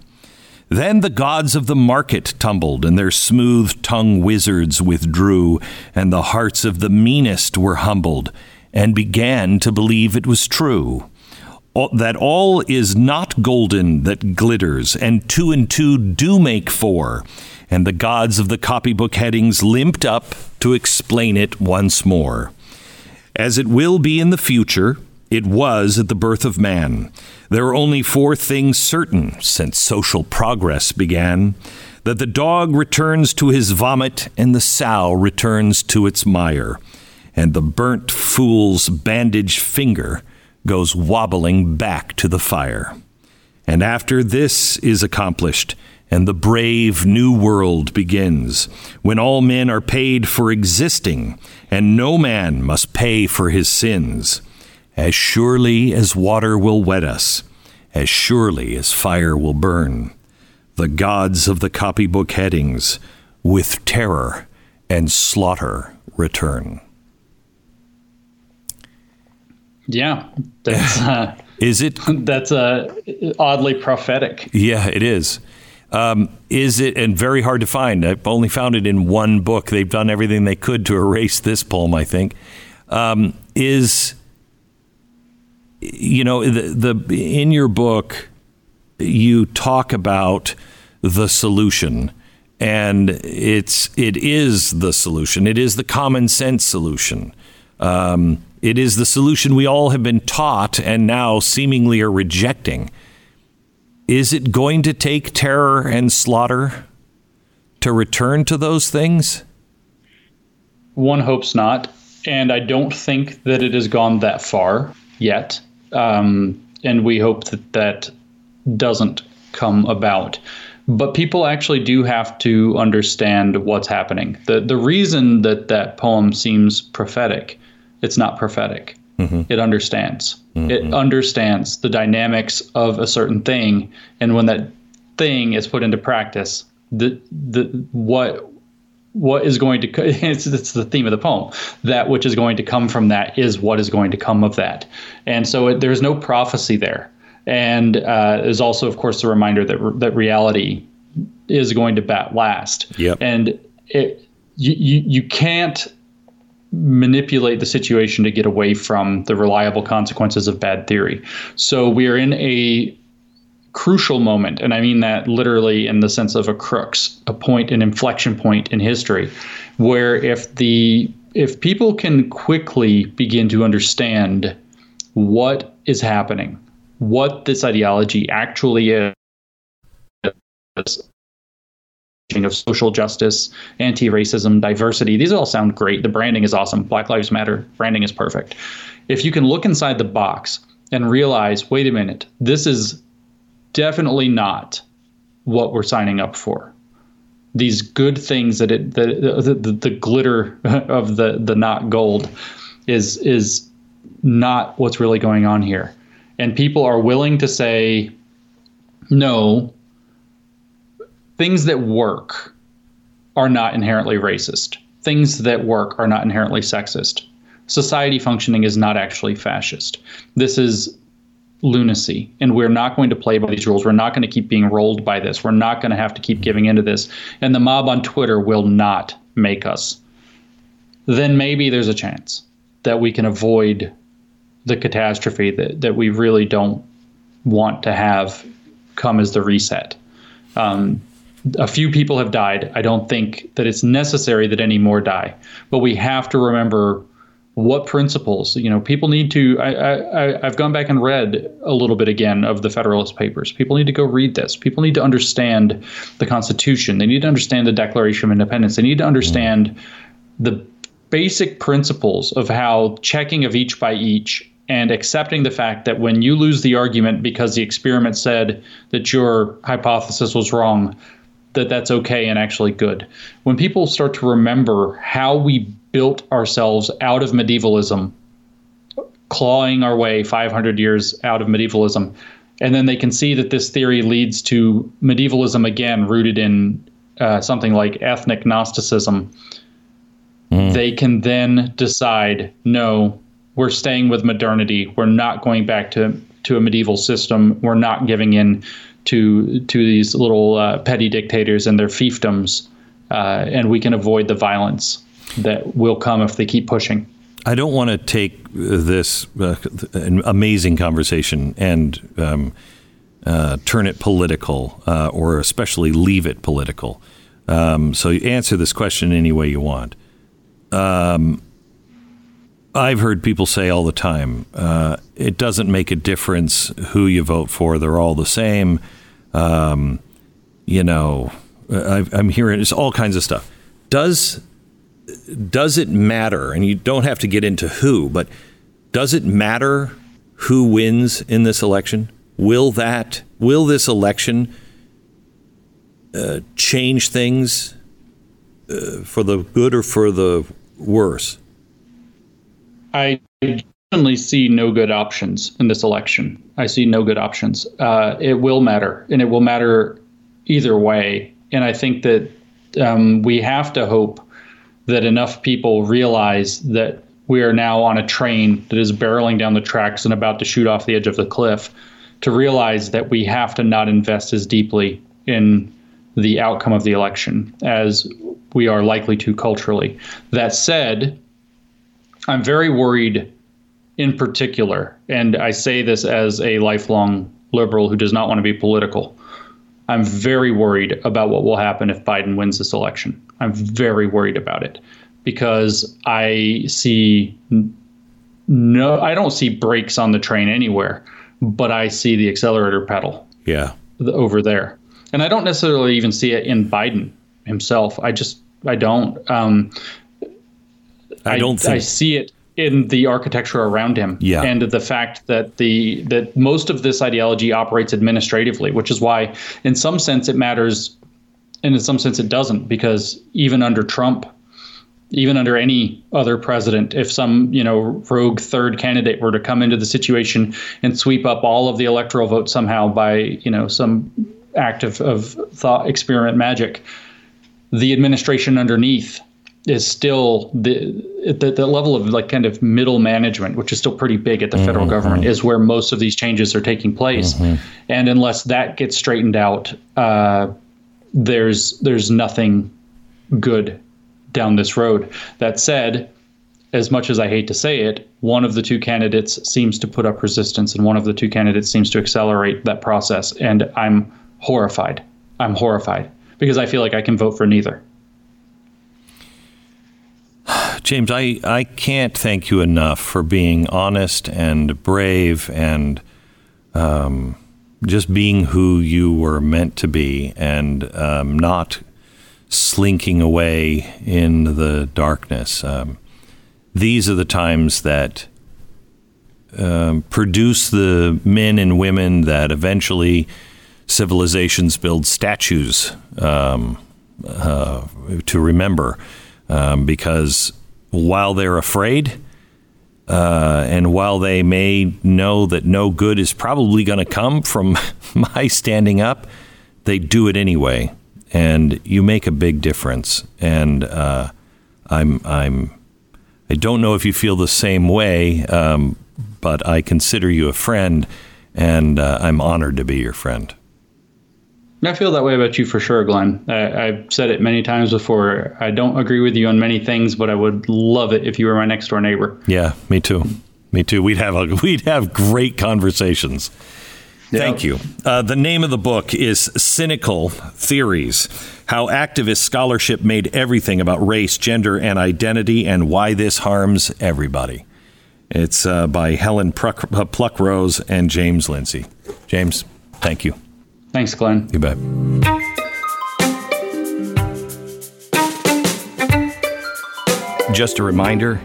Then the gods of the market tumbled, and their smooth tongued wizards withdrew, and the hearts of the meanest were humbled, and began to believe it was true. That all is not golden that glitters, and two and two do make four. And the gods of the copybook headings limped up to explain it once more. As it will be in the future, it was at the birth of man. There are only four things certain since social progress began that the dog returns to his vomit and the sow returns to its mire, and the burnt fool's bandaged finger goes wobbling back to the fire. And after this is accomplished, and the brave new world begins, when all men are paid for existing, and no man must pay for his sins. As surely as water will wet us, as surely as fire will burn, the gods of the copybook headings with terror and slaughter return. Yeah, that's uh, is it? That's uh, oddly prophetic. Yeah, it is. Um, is it and very hard to find? I've only found it in one book. They've done everything they could to erase this poem. I think um, is you know the, the in your book you talk about the solution and it's it is the solution it is the common sense solution um, it is the solution we all have been taught and now seemingly are rejecting is it going to take terror and slaughter to return to those things one hopes not and i don't think that it has gone that far yet um, and we hope that that doesn't come about. But people actually do have to understand what's happening. The the reason that that poem seems prophetic, it's not prophetic. Mm-hmm. It understands. Mm-hmm. It understands the dynamics of a certain thing, and when that thing is put into practice, the the what what is going to it's, it's the theme of the poem that which is going to come from that is what is going to come of that and so it, there's no prophecy there and uh, there's also of course the reminder that that reality is going to bat last yep. and it you, you you can't manipulate the situation to get away from the reliable consequences of bad theory. So we are in a crucial moment, and I mean that literally in the sense of a crux, a point, an inflection point in history, where if the if people can quickly begin to understand what is happening, what this ideology actually is of social justice, anti-racism, diversity. These all sound great. The branding is awesome. Black Lives Matter branding is perfect. If you can look inside the box and realize, wait a minute, this is definitely not what we're signing up for. These good things that it the the, the, the glitter of the the not gold is is not what's really going on here. And people are willing to say no things that work are not inherently racist. Things that work are not inherently sexist. Society functioning is not actually fascist. This is lunacy and we're not going to play by these rules we're not going to keep being rolled by this we're not going to have to keep giving into this and the mob on twitter will not make us then maybe there's a chance that we can avoid the catastrophe that, that we really don't want to have come as the reset um, a few people have died. I don't think that it's necessary that any more die, but we have to remember what principles you know people need to I, I i've gone back and read a little bit again of the federalist papers. People need to go read this. People need to understand the constitution. They need to understand the declaration of independence. They need to understand the basic principles of how checking of each by each and accepting the fact that when you lose the argument because the experiment said that your hypothesis was wrong that that's okay and actually good when people start to remember how we built ourselves out of medievalism, clawing our way 500 years out of medievalism. And then they can see that this theory leads to medievalism again, rooted in uh, something like ethnic Gnosticism. Mm. They can then decide no, we're staying with modernity. We're not going back to, to a medieval system. We're not giving in to, to these little uh, petty dictators and their fiefdoms. Uh, and we can avoid the violence that will come if they keep pushing. I don't want to take this uh, amazing conversation and um, uh, turn it political, uh, or especially leave it political. Um, so answer this question any way you want. Um, I've heard people say all the time, uh, it doesn't make a difference who you vote for; they're all the same. Um, you know, i I'm hearing it's all kinds of stuff. Does does it matter? And you don't have to get into who, but does it matter who wins in this election? Will that will this election uh, change things uh, for the good or for the worse? I certainly see no good options in this election. I see no good options. Uh, it will matter, and it will matter either way. And I think that um, we have to hope that enough people realize that we are now on a train that is barreling down the tracks and about to shoot off the edge of the cliff to realize that we have to not invest as deeply in the outcome of the election as we are likely to culturally. That said, I'm very worried in particular, and I say this as a lifelong liberal who does not want to be political. I'm very worried about what will happen if Biden wins this election. I'm very worried about it because I see no, I don't see brakes on the train anywhere, but I see the accelerator pedal. Yeah. Over there. And I don't necessarily even see it in Biden himself. I just, I don't. Um, I don't I, think. I see it in the architecture around him yeah. and the fact that the that most of this ideology operates administratively which is why in some sense it matters and in some sense it doesn't because even under Trump even under any other president if some you know rogue third candidate were to come into the situation and sweep up all of the electoral votes somehow by you know some act of, of thought experiment magic the administration underneath is still the, the the level of like kind of middle management, which is still pretty big at the mm-hmm. federal government, is where most of these changes are taking place. Mm-hmm. And unless that gets straightened out, uh, there's there's nothing good down this road. That said, as much as I hate to say it, one of the two candidates seems to put up resistance, and one of the two candidates seems to accelerate that process. And I'm horrified. I'm horrified because I feel like I can vote for neither. James, I, I can't thank you enough for being honest and brave and um, just being who you were meant to be and um, not slinking away in the darkness. Um, these are the times that um, produce the men and women that eventually civilizations build statues um, uh, to remember. Um, because while they're afraid, uh, and while they may know that no good is probably going to come from my standing up, they do it anyway, and you make a big difference. And uh, I'm I'm I don't know if you feel the same way, um, but I consider you a friend, and uh, I'm honored to be your friend. I feel that way about you for sure, Glenn. I, have said it many times before. I don't agree with you on many things, but I would love it if you were my next door neighbor. Yeah, me too. Me too. We'd have a, we'd have great conversations. Thank you. Uh, the name of the book is Cynical Theories How Activist Scholarship Made Everything About Race, Gender, and Identity, and Why This Harms Everybody. It's uh, by Helen Pluck, uh, Pluckrose and James Lindsay. James, thank you. Thanks, Glenn. You bet. Just a reminder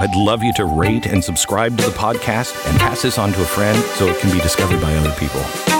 I'd love you to rate and subscribe to the podcast and pass this on to a friend so it can be discovered by other people.